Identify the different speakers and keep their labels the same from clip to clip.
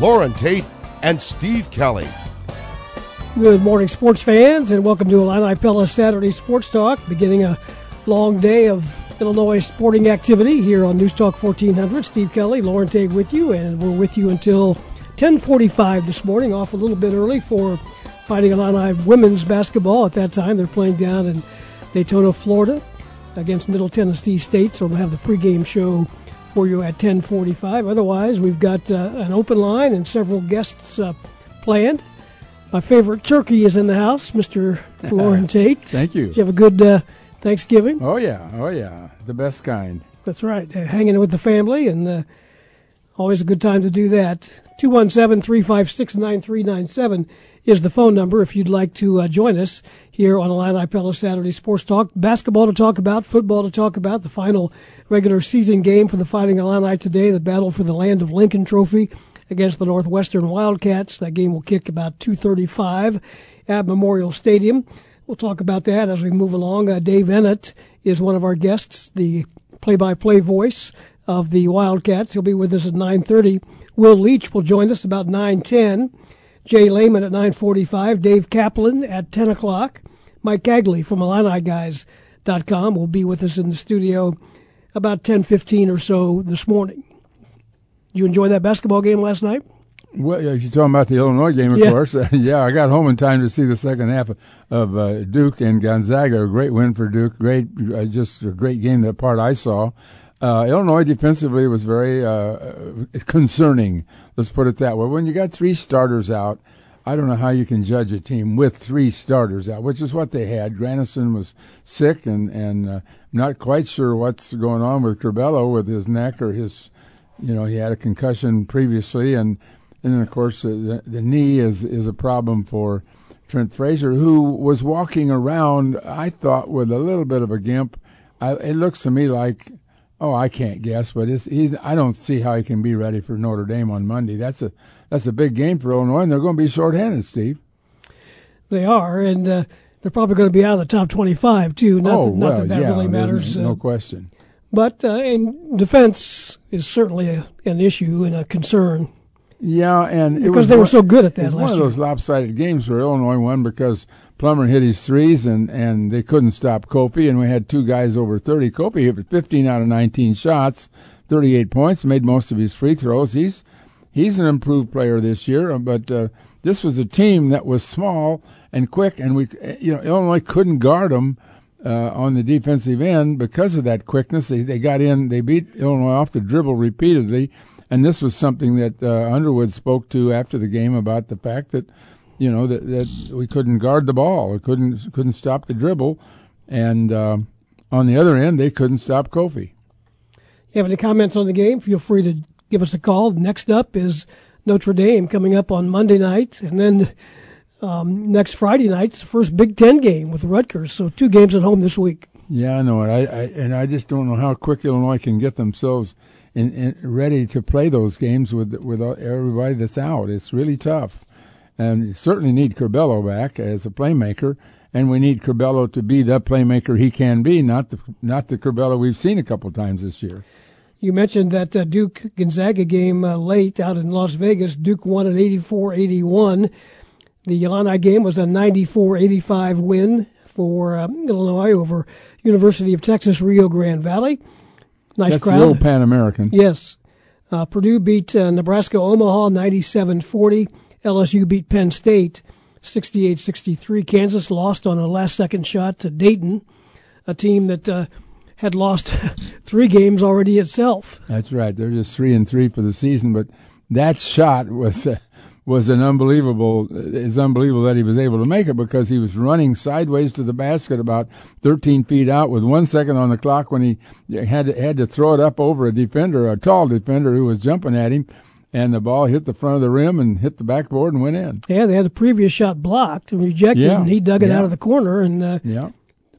Speaker 1: Loren Tate and Steve Kelly.
Speaker 2: Good morning, sports fans, and welcome to Illini Pella Saturday Sports Talk, beginning a long day of Illinois sporting activity here on News Talk 1400. Steve Kelly, Loren Tate with you, and we're with you until 1045 this morning, off a little bit early for Fighting Illini women's basketball. At that time, they're playing down in Daytona, Florida against Middle Tennessee State, so they'll have the pregame show for you at 10:45. Otherwise, we've got uh, an open line and several guests uh, planned. My favorite turkey is in the house, Mr. Loren Tate.
Speaker 3: Thank you.
Speaker 2: Did you have a good uh, Thanksgiving?
Speaker 3: Oh yeah, oh yeah, the best kind.
Speaker 2: That's right. Hanging with the family and uh, always a good time to do that. 217-356-9397 is the phone number if you'd like to uh, join us here on Illini Pella Saturday Sports Talk. Basketball to talk about, football to talk about, the final regular season game for the Fighting Illini today, the battle for the Land of Lincoln Trophy against the Northwestern Wildcats. That game will kick about 2:35 at Memorial Stadium. We'll talk about that as we move along. Uh, Dave Eanet is one of our guests, the play-by-play voice of the Wildcats. He'll be with us at 9:30. Will Leitch will join us about 9:10. J Leman at 9:45. Dave Kaplan at 10 o'clock. Mike Cagley from IlliniGuys.com will be with us in the studio about 10:15 or so this morning. Did you enjoy that basketball game last night?
Speaker 3: Well, yeah, you're talking about the Illinois game, of
Speaker 2: Yeah.
Speaker 3: course. yeah, I got home in time to see the second half of, of uh, Duke and Gonzaga. A great win for Duke. Great, uh, just a great game. That part I saw. Uh, Illinois defensively was very uh, concerning. Let's put it that way. When you got three starters out, I don't know how you can judge a team with three starters out, which is what they had. Grandison was sick, and and uh, not quite sure what's going on with Curbelo with his neck or his, you know, he had a concussion previously, and and then of course the, the knee is is a problem for Trent Frazier, who was walking around. I thought with a little bit of a gimp. I, it looks to me like Oh, I can't guess, but it's, he's, I don't see how he can be ready for Notre Dame on Monday. That's a that's a big game for Illinois, and they're going to be shorthanded, Steve.
Speaker 2: They are, and uh, they're probably going to be out of the top 25 too. Not,
Speaker 3: oh,
Speaker 2: that, not
Speaker 3: well,
Speaker 2: that that
Speaker 3: yeah,
Speaker 2: really matters.
Speaker 3: No
Speaker 2: uh,
Speaker 3: question.
Speaker 2: But uh, in defense is certainly a, an issue and a concern
Speaker 3: Yeah, and it
Speaker 2: because
Speaker 3: was
Speaker 2: they were so good at that
Speaker 3: It's one of those lopsided games where Illinois won because Plummer hit his threes and, and they couldn't stop Kofi, and we had two guys over 30. Kofi hit 15 out of 19 shots, 38 points, made most of his free throws. He's he's an improved player this year, but uh, this was a team that was small and quick, and we you know Illinois couldn't guard them. Uh, on the defensive end, because of that quickness, they, they got in. They beat Illinois off the dribble repeatedly, and this was something that uh, Underwood spoke to after the game about the fact that you know that, that we couldn't guard the ball, we couldn't couldn't stop the dribble, and uh, on the other end they couldn't stop Kofi.
Speaker 2: You have any comments on the game? Feel free to give us a call. Next up is Notre Dame coming up on Monday night, and then um, next Friday night's the first Big Ten game with Rutgers. So two games at home this week.
Speaker 3: Yeah, I know it. I, I and I just don't know how quick Illinois can get themselves in, in, ready to play those games with with everybody that's out. It's really tough, and you certainly need Curbelo back as a playmaker, and we need Curbelo to be the playmaker he can be, not the not the Curbelo we've seen a couple times this year.
Speaker 2: You mentioned that uh, Duke Gonzaga game uh, late out in Las Vegas. Duke won at 84 81. The Illini game was a 94 85 win for uh, Illinois over University of Texas Rio Grande Valley. Nice
Speaker 3: That's
Speaker 2: crowd.
Speaker 3: the old Pan American.
Speaker 2: Yes. Uh, Purdue beat uh, Nebraska Omaha 97 40. LSU beat Penn State 68 63. Kansas lost on a last second shot to Dayton, a team that uh, had lost three games already itself.
Speaker 3: That's right. They're just three and three for the season, but that shot was uh, was an unbelievable. It's unbelievable that he was able to make it because he was running sideways to the basket about 13 feet out with one second on the clock when he had to, had to throw it up over a defender, a tall defender who was jumping at him. And the ball hit the front of the rim and hit the backboard and went in.
Speaker 2: Yeah, they had the previous shot blocked and rejected,
Speaker 3: Yeah.
Speaker 2: and he dug it
Speaker 3: Yeah.
Speaker 2: out of the corner and uh,
Speaker 3: Yeah.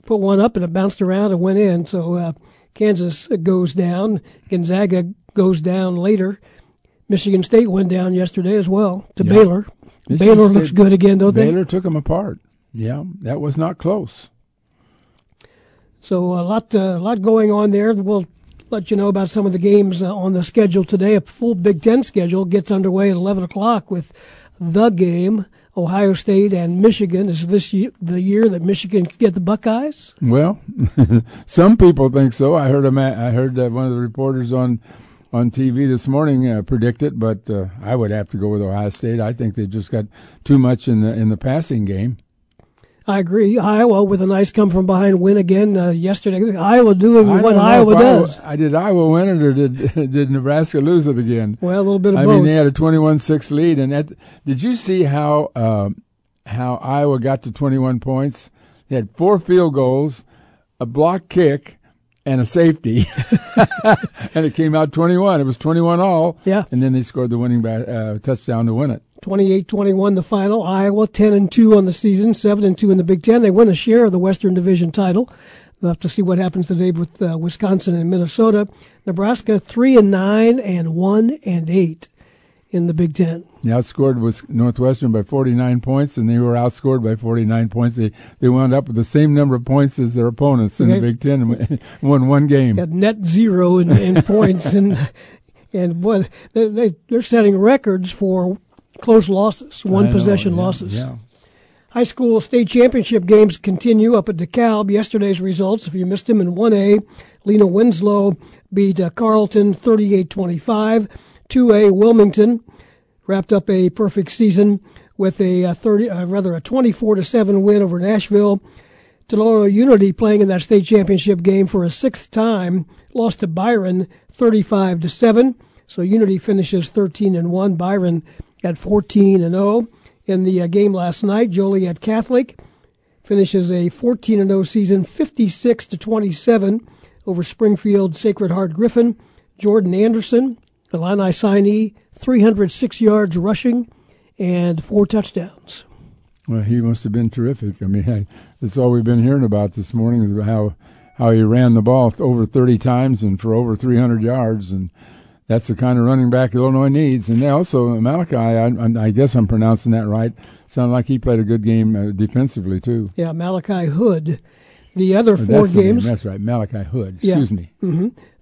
Speaker 2: put one up, and it bounced around and went in. So uh, Kansas goes down. Gonzaga goes down later. Michigan State went down yesterday as well to
Speaker 3: Yeah.
Speaker 2: Baylor.
Speaker 3: Michigan
Speaker 2: Baylor
Speaker 3: State-
Speaker 2: looks good again, don't they?
Speaker 3: Baylor took them apart. Yeah, that was not close.
Speaker 2: So a lot, uh, a lot going on there. We'll let you know about some of the games uh, on the schedule today. A full Big Ten schedule gets underway at 11 o'clock with the game. Ohio State and Michigan. Is this ye- the year that Michigan could get the Buckeyes?
Speaker 3: Well, some people think so. I heard a ma- I heard uh, one of the reporters on on TV this morning uh, predict it, but uh, I would have to go with Ohio State. I think they've just got too much in the in the passing game.
Speaker 2: I agree. Iowa with a nice come from behind win again uh, yesterday. Iowa doing
Speaker 3: I
Speaker 2: what Iowa does.
Speaker 3: I did Iowa win it or did did Nebraska lose it again?
Speaker 2: well, a little bit of
Speaker 3: I
Speaker 2: both.
Speaker 3: mean, they had a 21-6 lead, and that, did you see how um how Iowa got to 21 points? They had four field goals, a block kick, and a safety, and it came out 21. It was 21 all.
Speaker 2: Yeah.
Speaker 3: and then they scored the winning ba- uh, touchdown to win it.
Speaker 2: 28-21 the final. Iowa 10 and 2 on the season, 7 and 2 in the Big 10. They win a share of the Western Division title. We'll have to see what happens today with uh, Wisconsin and Minnesota. Nebraska 3 and 9 and 1 and 8 in the Big 10.
Speaker 3: They outscored was Northwestern by 49 points, and they were outscored by 49 points. They they wound up with the same number of points as their opponents in
Speaker 2: Okay.
Speaker 3: the Big Ten and won one game.
Speaker 2: Got net zero in, in points and and boy, they, they they're setting records for close losses, one
Speaker 3: I know,
Speaker 2: possession
Speaker 3: yeah,
Speaker 2: losses.
Speaker 3: Yeah.
Speaker 2: High school state championship games continue up at DeKalb. Yesterday's results, if you missed them in 1A, Lena Winslow beat uh, Carrollton 38-25. 2A, Wilmington wrapped up a perfect season with a uh, 30, uh, rather a 24 to 7 win over Nashville. Tolono Unity playing in that state championship game for a sixth time lost to Byron 35 to 7. So Unity finishes 13 and 1. Byron at 14 and 0 in the uh, game last night. Joliet Catholic finishes a 14 and 0 season, 56 to 27 over Springfield Sacred Heart Griffin. Jordan Anderson, Illini signee, 306 yards rushing and four touchdowns.
Speaker 3: Well, he must have been terrific. I mean, I, that's all we've been hearing about this morning is how how he ran the ball over 30 times and for over 300 yards, and that's the kind of running back Illinois needs. And they also Malachi, I, I- guess I'm pronouncing that right. Sounded like he played a good game uh, defensively too.
Speaker 2: Yeah, Malachi Hood. The other
Speaker 3: Oh,
Speaker 2: four
Speaker 3: name.
Speaker 2: games.
Speaker 3: That's right, Malachi Hood.
Speaker 2: Yeah.
Speaker 3: Excuse me.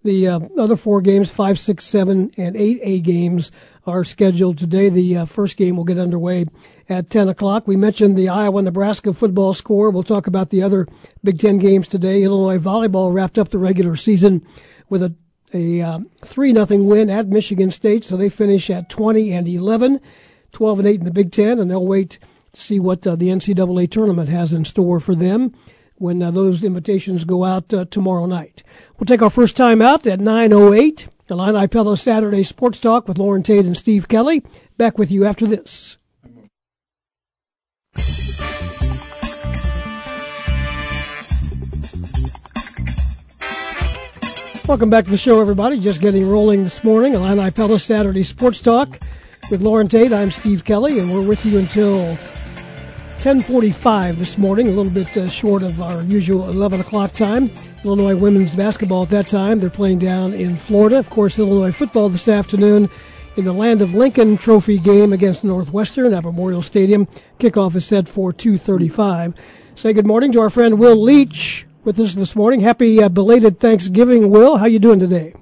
Speaker 2: The uh, other four games, five, six, seven, and eight A games, are scheduled today. The uh, first game will get underway at 10 o'clock. We mentioned the Iowa Nebraska football score. We'll talk about the other Big Ten games today. Illinois volleyball wrapped up the regular season with a a uh, three nothing win at Michigan State, so they finish at 20 and 11, 12 and 8 in the Big Ten, and they'll wait to see what uh, the NCAA tournament has in store for them when uh, those invitations go out uh, tomorrow night. We'll take our first time out at 9.08. Illini Pella Saturday Sports Talk with Loren Tate and Steve Kelly. Back with you after this. Welcome back to the show, everybody. Just getting rolling this morning. Illini Pella Saturday Sports Talk with Loren Tate. I'm Steve Kelly, and we're with you until 10:45 this morning, a little bit uh, short of our usual 11 o'clock time. Illinois women's basketball at that time. They're playing down in Florida. Of course, Illinois football this afternoon in the Land of Lincoln Trophy game against Northwestern at Memorial Stadium. Kickoff is set for 2:35. Say good morning to our friend Will Leitch with us this morning. Happy uh, belated Thanksgiving, Will. How you doing today?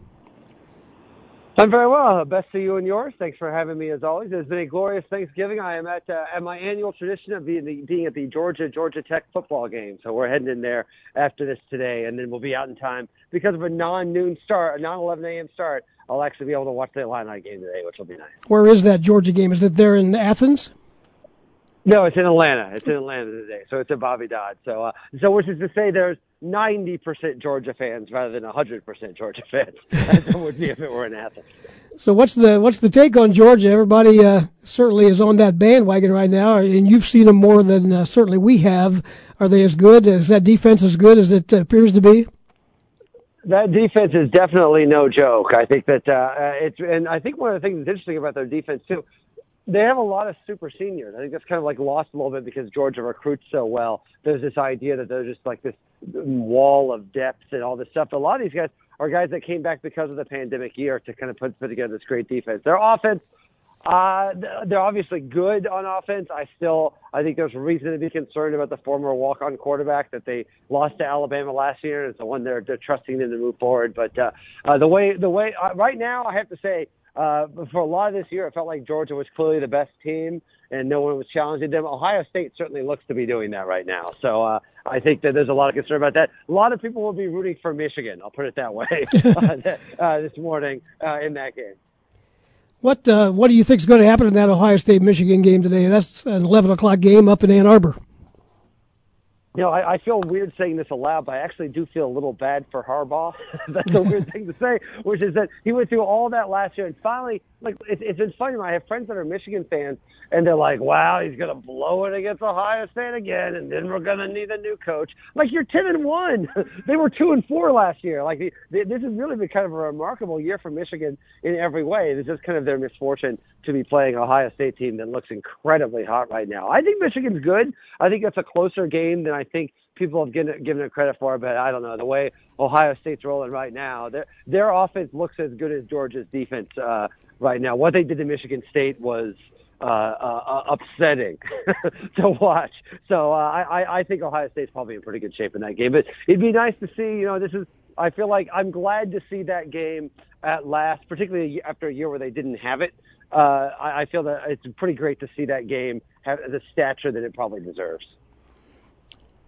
Speaker 4: I'm very well. Best to you and yours. Thanks for having me as always. It's been a glorious Thanksgiving. I am at uh, at my annual tradition of being, the, being at the Georgia Georgia Tech football game. So we're heading in there after this today, and then we'll be out in time because of a non-noon start, a non-11 a.m. start. I'll actually be able to watch the Illini game today, which will be nice.
Speaker 2: Where is that Georgia game? Is it there in Athens?
Speaker 4: No, it's in Atlanta. It's in Atlanta today, so it's at Bobby Dodd. So, uh, so which is to say, there's 90% Georgia fans rather than 100% Georgia fans, as it would be if it were in Athens.
Speaker 2: So what's the what's the take on Georgia? Everybody uh, certainly is on that bandwagon right now, and you've seen them more than uh, certainly we have. Are they as good? Is that defense as good as it appears to be?
Speaker 4: That defense is definitely no joke. I think that uh, it's, and I think one of the things that's interesting about their defense too, they have a lot of super seniors. I think that's kind of like lost a little bit because Georgia recruits so well. There's this idea that they're just like this wall of depth and all this stuff. A lot of these guys are guys that came back because of the pandemic year to kind of put, put together this great defense. Their offense, uh, they're obviously good on offense. I still, I think there's reason to be concerned about the former walk-on quarterback that they lost to Alabama last year. It's the one they're, they're trusting in to move forward. But uh, uh, the way, the way, uh, right now, I have to say, uh, for a lot of this year, it felt like Georgia was clearly the best team, and no one was challenging them. Ohio State certainly looks to be doing that right now. So uh, I think that there's a lot of concern about that. A lot of people will be rooting for Michigan. I'll put it that way uh, this morning uh, in that game.
Speaker 2: What uh, What do you think is going to happen in that Ohio State Michigan game today? That's an 11 o'clock game up in Ann Arbor
Speaker 4: you know, I, I feel weird saying this aloud, but I actually do feel a little bad for Harbaugh. That's a weird thing to say, which is that he went through all that last year and finally, like, it, it's been funny. I have friends that are Michigan fans, and they're like, "Wow, he's gonna blow it against Ohio State again, and then we're gonna need a new coach." Like, you're ten and one. they were two and four last year. Like, the, the, this has really been kind of a remarkable year for Michigan in every way. It's just kind of their misfortune to be playing Ohio State team that looks incredibly hot right now. I think Michigan's good. I think it's a closer game than I think people have given given it credit for, but I don't know the way Ohio State's rolling right now. Their their offense looks as good as Georgia's defense uh, right now. What they did to Michigan State was uh, uh, uh upsetting to watch. So uh, I I think Ohio State's probably in pretty good shape in that game. But it'd be nice to see. You know, this is. I feel like I'm glad to see that game at last, particularly after a year where they didn't have it. Uh, I, I feel that it's pretty great to see that game have the stature that it probably deserves.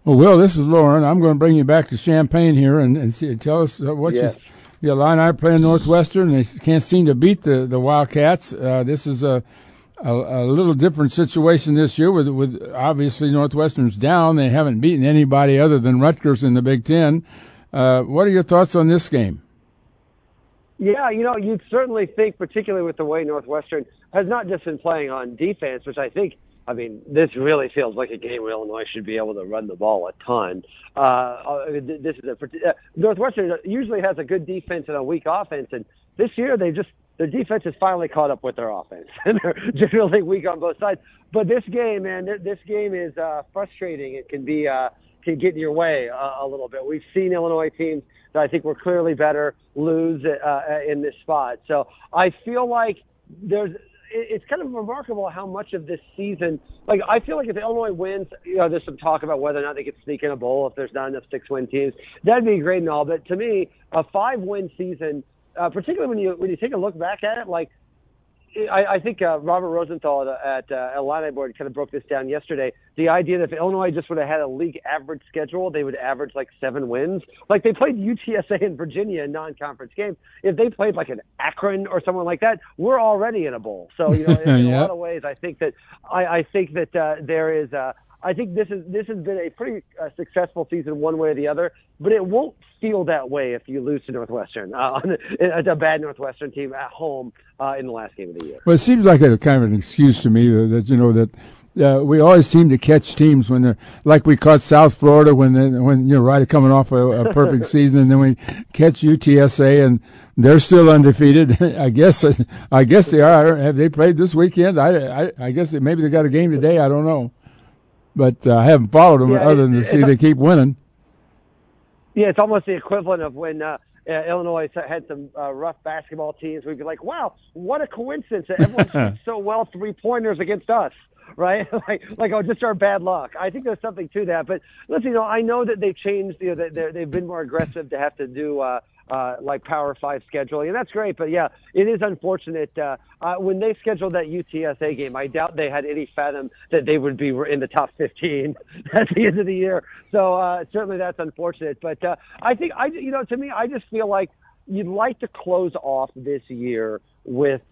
Speaker 3: Well, Will, this is Loren. I'm going to bring you back to Champaign here and, and see, tell us uh, what yes. you. The Illini playing Northwestern. They can't seem to beat the the Wildcats. Uh, this is a, a, a little different situation this year with with obviously Northwestern's down. They haven't beaten anybody other than Rutgers in the Big Ten. Uh, what are your thoughts on this game?
Speaker 4: Yeah, you know, you'd certainly think, particularly with the way Northwestern has not just been playing on defense, which I think I mean, this really feels like a game where Illinois should be able to run the ball a ton. Uh, uh this is a uh, Northwestern usually has a good defense and a weak offense, and this year they just their defense has finally caught up with their offense, and they're generally weak on both sides. But this game, man, this game is uh, frustrating. It can be uh, can get in your way a, a little bit. We've seen Illinois teams that I think were clearly better lose uh, in this spot. So I feel like there's it's kind of remarkable how much of this season, like I feel like if Illinois wins, you know, there's some talk about whether or not they could sneak in a bowl if there's not enough six-win teams. That'd be great and all, but to me, a five-win season, uh, particularly when you when you take a look back at it, like I, I think uh, Robert Rosenthal at uh, Illini Board kind of broke this down yesterday. The idea that if Illinois just would have had a league average schedule, they would average like seven wins. Like they played UTSA and Virginia in non-conference games. If they played like an Akron or someone like that, we're already in a bowl. So you know, in, in a lot of ways, I think that I, I think that uh, there is. Uh, I think this is this has been a pretty uh, successful season one way or the other, but it won't feel that way if you lose to Northwestern, uh, a bad Northwestern team at home uh, in the last game of the year.
Speaker 3: Well, it seems like a kind of an excuse to me that you know that. Uh, we always seem to catch teams when they're like we caught South Florida when they when you know right coming off a, a perfect season, and then we catch UTSA and they're still undefeated. I guess I guess they are. Have they played this weekend? I I, I guess they, maybe they got a game today. I don't know but uh, I haven't followed them yeah, other than to see they keep winning.
Speaker 4: Yeah, it's almost the equivalent of when uh, uh, Illinois had some uh, rough basketball teams. We'd be like, "Wow, what a coincidence that everyone shoots so well three pointers against us." Right, like, like oh, just our bad luck. I think there's something to that. But listen, you know, I know that they've changed. You know, they they've been more aggressive to have to do uh, uh, like Power Five scheduling, and that's great. But yeah, it is unfortunate uh, uh, when they scheduled that UTSA game. I doubt they had any fathom that they would be in the top 15 at the end of the year. So uh, certainly that's unfortunate. But uh, I think I, you know, to me, I just feel like you'd like to close off this year with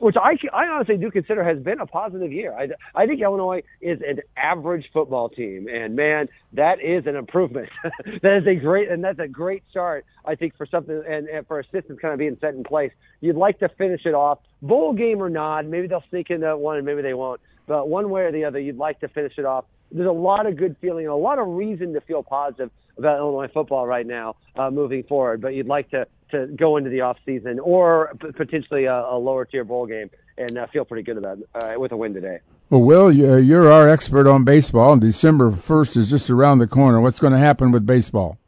Speaker 4: which I, I honestly do consider has been a positive year. I, I think Illinois is an average football team, and man, that is an improvement. that is a great, and that's a great start, I think, for something and, and for a system kind of being set in place. You'd like to finish it off, bowl game or not. Maybe they'll sneak into one, and maybe they won't. But one way or the other, you'd like to finish it off. There's a lot of good feeling, a lot of reason to feel positive about Illinois football right now uh, moving forward. But you'd like to to go into the off season or p- potentially a, a lower tier bowl game and uh, feel pretty good about it, uh, with a win today.
Speaker 3: Well, Will, you're our expert on baseball. And December 1st is just around the corner. What's going to happen with baseball?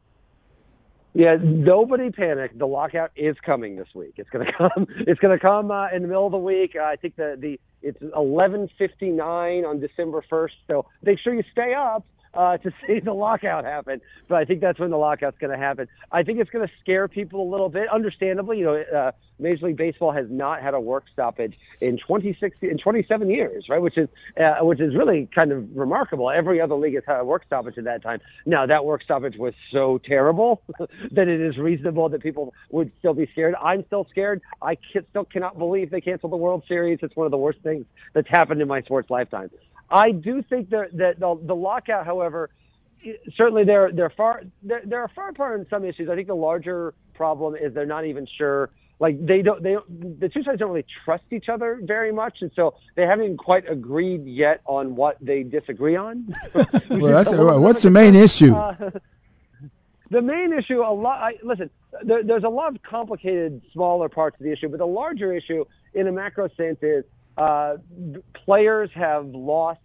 Speaker 4: Yeah, nobody panic. The lockout is coming this week. It's going to come. It's going to come uh, in the middle of the week. Uh, I think the the it's 11:59 on December 1st. So make sure you stay up uh, to see the lockout happen. But I think that's when the lockout's going to happen. I think it's going to scare people a little bit, understandably. You know, uh, Major League Baseball has not had a work stoppage in 26 in 27 years, right? Which is uh, which is really kind of remarkable. Every other league has had a work stoppage at that time. Now that work stoppage was so terrible that it is reasonable that people would still be scared. I'm still scared. I can, still cannot believe they canceled the World Series. It's one of the worst things that's happened in my sports lifetime. I do think that, that the, the lockout, however, certainly they're they're far they're, they're far apart in some issues. I think the larger problem is they're not even sure. Like they don't they don't, the two sides don't really trust each other very much, and so they haven't even quite agreed yet on what they disagree on.
Speaker 3: well, what's the main issue? Uh,
Speaker 4: the main issue, a lot. I, listen, there, there's a lot of complicated, smaller parts of the issue, but the larger issue, in a macro sense, is uh, players have lost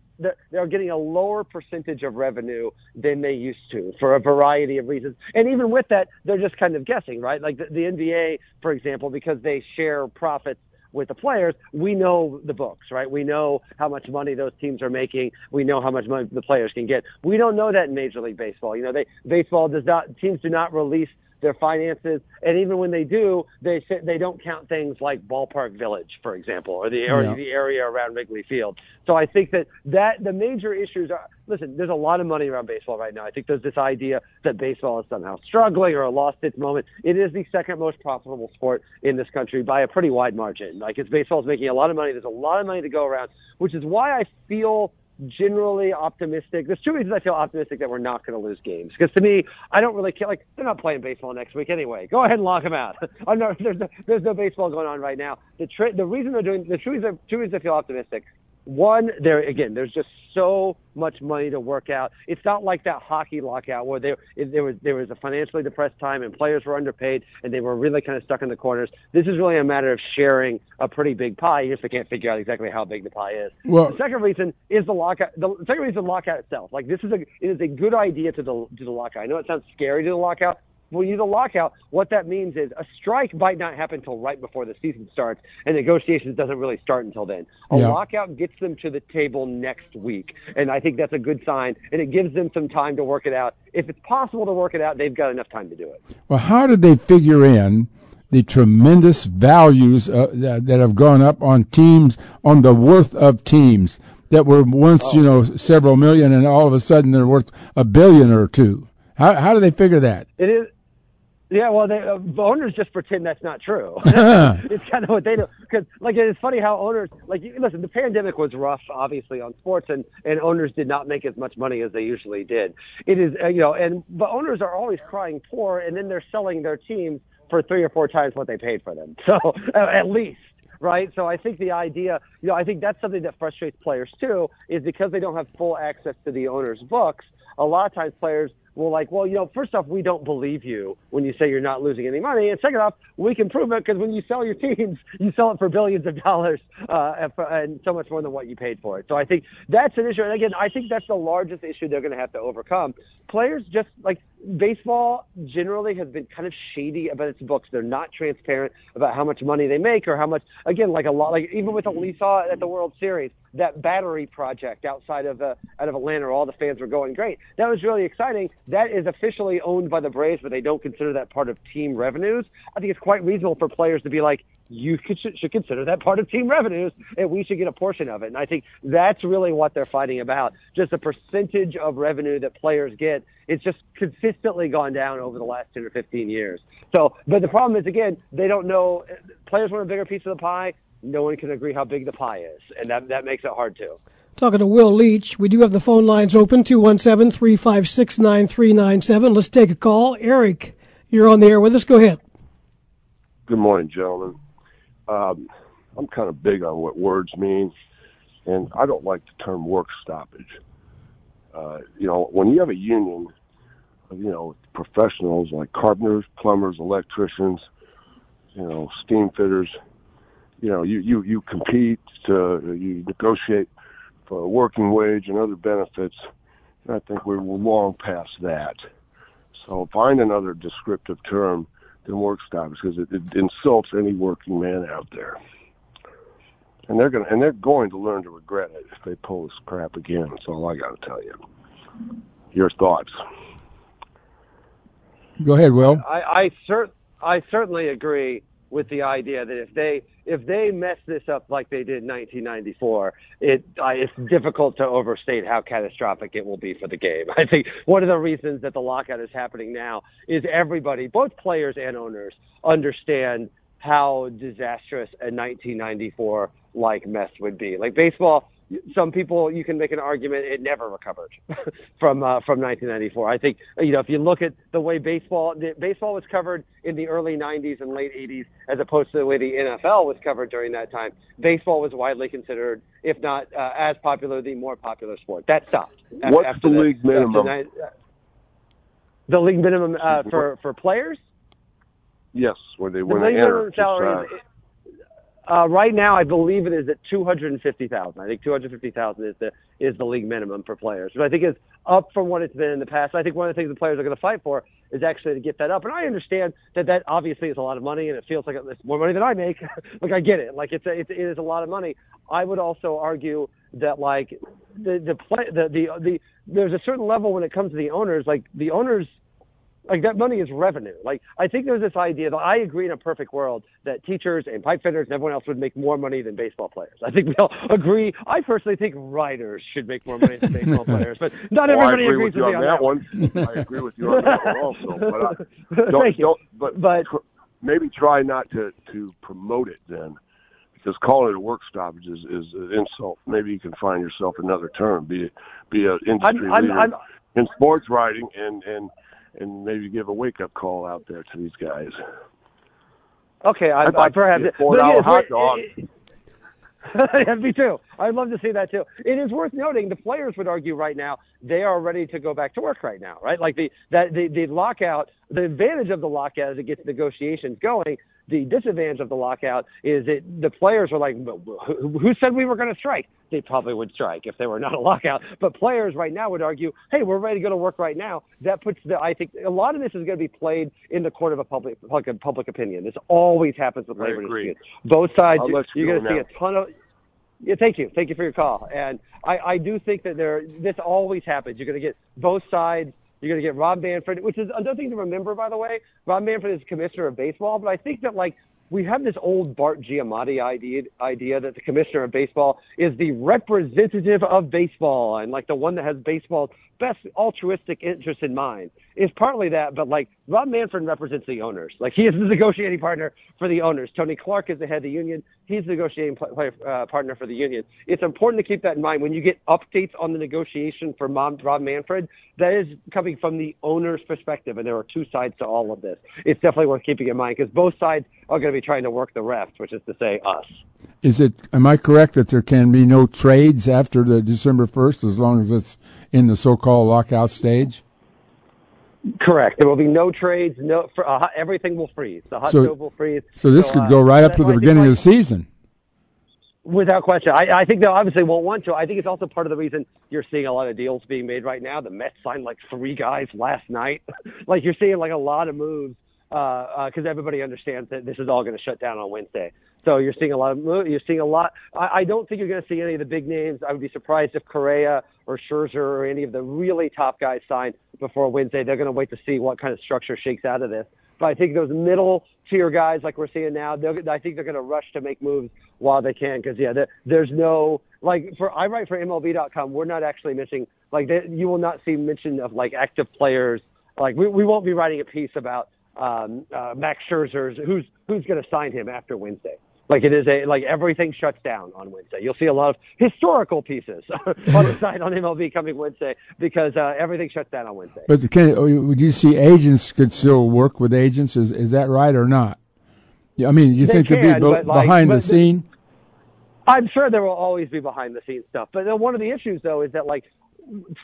Speaker 4: they're getting a lower percentage of revenue than they used to for a variety of reasons. And even with that, they're just kind of guessing, right? Like the, the NBA, for example, because they share profits with the players, we know the books, right? We know how much money those teams are making. We know how much money the players can get. We don't know that in Major League Baseball. You know, they baseball does not teams do not release their finances, and even when they do, they they don't count things like Ballpark Village, for example, or the or yeah. the area around Wrigley Field. So I think that that the major issues are listen. There's a lot of money around baseball right now. I think there's this idea that baseball is somehow struggling or a lost its moment. It is the second most profitable sport in this country by a pretty wide margin. Like it's baseball is making a lot of money. There's a lot of money to go around, which is why I feel generally optimistic. There's two reasons I feel optimistic that we're not going to lose games. Because to me, I don't really care. Like they're not playing baseball next week anyway. Go ahead and lock them out. I'm not, there's no, there's no baseball going on right now. The tri- the reason they're doing the two reasons, two reasons I feel optimistic one, there again, there's just so much money to work out. It's not like that hockey lockout where there there was there was a financially depressed time and players were underpaid and they were really kind of stuck in the corners. This is really a matter of sharing a pretty big pie. You just can't figure out exactly how big the pie is. Well, the second reason is the lockout. The second reason is the lockout itself. Like this is a it is a good idea to the to the lockout. I know it sounds scary to the lockout, when you a lockout, what that means is a strike might not happen until right before the season starts, and negotiations doesn't really start until then. A yeah. lockout gets them to the table next week, and I think that's a good sign, and it gives them some time to work it out. If it's possible to work it out, they've got enough time to do it.
Speaker 3: Well, how did they figure in? The tremendous values uh, that, that have gone up on teams, on the worth of teams that were once, oh. you know, several million, and all of a sudden they're worth a billion or two. How how do they figure that?
Speaker 4: It is yeah, well, they, uh, owners just pretend that's not true. it's kind of what they do. Because, like, it's funny how owners, like, listen, the pandemic was rough, obviously, on sports, and and owners did not make as much money as they usually did. It is, uh, you know, and but owners are always crying poor, and then they're selling their teams for three or four times what they paid for them. So uh, at least right? So I think the idea, you know, I think that's something that frustrates players too, is because they don't have full access to the owner's books. A lot of times players will like, well, you know, first off, we don't believe you when you say you're not losing any money, and second off, we can prove it because when you sell your teams, you sell it for billions of dollars uh, and so much more than what you paid for it. So I think that's an issue, and again, I think that's the largest issue they're going to have to overcome. Players just like baseball generally has been kind of shady about its books. They're not transparent about how much money they make or how much. Again, like a lot, like even with what we saw at the World Series, that battery project outside of uh, out of Atlanta, all the fans were going great. That was really exciting. That is officially owned by the Braves, but they don't consider that part of team revenues. I think it's quite reasonable for players to be like, you could, should, should consider that part of team revenues, and we should get a portion of it. And I think that's really what they're fighting about. Just a percentage of revenue that players get. It's just consistently gone down over the last 10 or 15 years. So, but the problem is, again, they don't know. Players want a bigger piece of the pie. No one can agree how big the pie is, and that, that makes it hard too.
Speaker 2: Talking to Will Leitch, We do have the phone lines open 217 356 9397. Let's take a call. Eric, you're on the air with us. Go ahead.
Speaker 5: Good morning, gentlemen um, I'm kind of big on what words mean, and I don't like the term work stoppage. Uh, you know, when you have a union, of, you know, professionals like carpenters, plumbers, electricians, you know, steam fitters. You know, you you you compete to you negotiate for a working wage and other benefits. And I think we're long past that. So find another descriptive term than work stoppage because it, it insults any working man out there. And they're gonna and they're going to learn to regret it if they pull this crap again. That's all I got to tell you. Your thoughts?
Speaker 3: Go ahead, Will.
Speaker 4: I I, cer- I certainly agree with the idea that if they if they mess this up like they did in 1994, it uh, it's difficult to overstate how catastrophic it will be for the game. I think one of the reasons that the lockout is happening now is everybody, both players and owners, understand how disastrous a 1994 like mess would be. Like baseball some people you can make an argument it never recovered from uh, from 1994. I think you know if you look at the way baseball baseball was covered in the early 90s and late 80s as opposed to the way the NFL was covered during that time, baseball was widely considered, if not uh, as popular, the more popular sport. That stopped.
Speaker 5: What's the, the league minimum?
Speaker 4: The, uh, the league minimum uh, for for players.
Speaker 5: Yes, when they
Speaker 4: the league minimum salary. Uh, right now, I believe it is at two hundred and fifty thousand. I think two hundred fifty thousand is the is the league minimum for players, but I think is up from what it's been in the past. I think one of the things the players are going to fight for is actually to get that up. And I understand that that obviously is a lot of money, and it feels like it's more money than I make. like I get it. Like it's a, it's it is a lot of money. I would also argue that like the the play the the the there's a certain level when it comes to the owners. Like the owners like that money is revenue. Like I think there's this idea that I agree in a perfect world that teachers and pipe fitters and everyone else would make more money than baseball players. I think we all agree. I personally think writers should make more money than baseball players, but not
Speaker 5: well,
Speaker 4: everybody
Speaker 5: agree
Speaker 4: agrees
Speaker 5: with you on,
Speaker 4: on
Speaker 5: that one. one. I agree with you on that one also. But uh, don't,
Speaker 4: Thank you.
Speaker 5: don't, but,
Speaker 4: but
Speaker 5: maybe try not to to promote it then. Because calling it a work stoppage is, is an insult. Maybe you can find yourself another term. Be be an industry
Speaker 4: I'm, I'm,
Speaker 5: leader
Speaker 4: I'm,
Speaker 5: in sports writing and and and maybe give a wake up call out there to these guys.
Speaker 4: Okay, I,
Speaker 5: I'd
Speaker 4: I
Speaker 5: like
Speaker 4: perhaps
Speaker 5: to see a four dollar hot dog.
Speaker 4: yeah, me too. I'd love to see that too. It is worth noting the players would argue right now they are ready to go back to work right now, right? Like the that the, the lockout, the advantage of the lockout is it gets negotiations going. The disadvantage of the lockout is that the players are like, who who said we were going to strike? They probably would strike if they were not a lockout. But players right now would argue, hey, we're ready to go to work right now. That puts the, I think a lot of this is going to be played in the court of a public, public, public opinion. This always happens with labor disputes. Both sides,
Speaker 5: I'll
Speaker 4: you're going to see a ton of, yeah, thank you. Thank you for your call. And I, I do think that there, this always happens. You're going to get both sides. You're going to get Rob Manfred, which is another thing to remember, by the way. Rob Manfred is commissioner of baseball, but I think that like we have this old Bart Giamatti idea, idea that the commissioner of baseball is the representative of baseball and like the one that has baseball's best altruistic interest in mind. Is partly that, but like Rob Manfred represents the owners. Like he is the negotiating partner for the owners. Tony Clark is the head of the union. He's the negotiating uh, partner for the union. It's important to keep that in mind when you get updates on the negotiation for Mom, Rob Manfred. That is coming from the owner's perspective, and there are two sides to all of this. It's definitely worth keeping in mind because both sides are going to be trying to work the rest, which is to say us.
Speaker 3: Is it? Am I correct that there can be no trades after the December first, as long as it's in the so-called lockout stage?
Speaker 4: Correct. There will be no trades. No, for, uh, everything will freeze. The hot
Speaker 3: So-
Speaker 4: stove will freeze.
Speaker 3: So this could
Speaker 4: uh,
Speaker 3: go right up to the beginning
Speaker 4: like,
Speaker 3: of the season.
Speaker 4: Without question. I, I think they obviously won't want to. I think it's also part of the reason you're seeing a lot of deals being made right now. The Mets signed like three guys last night. like you're seeing like a lot of moves because uh, uh everybody understands that this is all going to shut down on Wednesday. So you're seeing a lot of. You're seeing a lot. I, I don't think you're going to see any of the big names. I would be surprised if Correa or Scherzer or any of the really top guys sign before Wednesday. They're going to wait to see what kind of structure shakes out of this. But I think those middle tier guys, like we're seeing now, I think they're going to rush to make moves while they can. Because yeah, there, there's no like for I write for MLB.com. We're not actually missing like they, you will not see mention of like active players. Like we, we won't be writing a piece about um, uh, Max Scherzer's who's who's going to sign him after Wednesday. Like it is a like everything shuts down on Wednesday. You'll see a lot of historical pieces on the site on MLB coming Wednesday because uh, everything shuts down on Wednesday.
Speaker 3: But can, would you see agents could still work with agents? Is is that right or not? I mean, you
Speaker 4: They
Speaker 3: think be
Speaker 4: can,
Speaker 3: be-
Speaker 4: like,
Speaker 3: behind the scene?
Speaker 4: I'm sure there will always be behind the scenes stuff. But one of the issues though is that like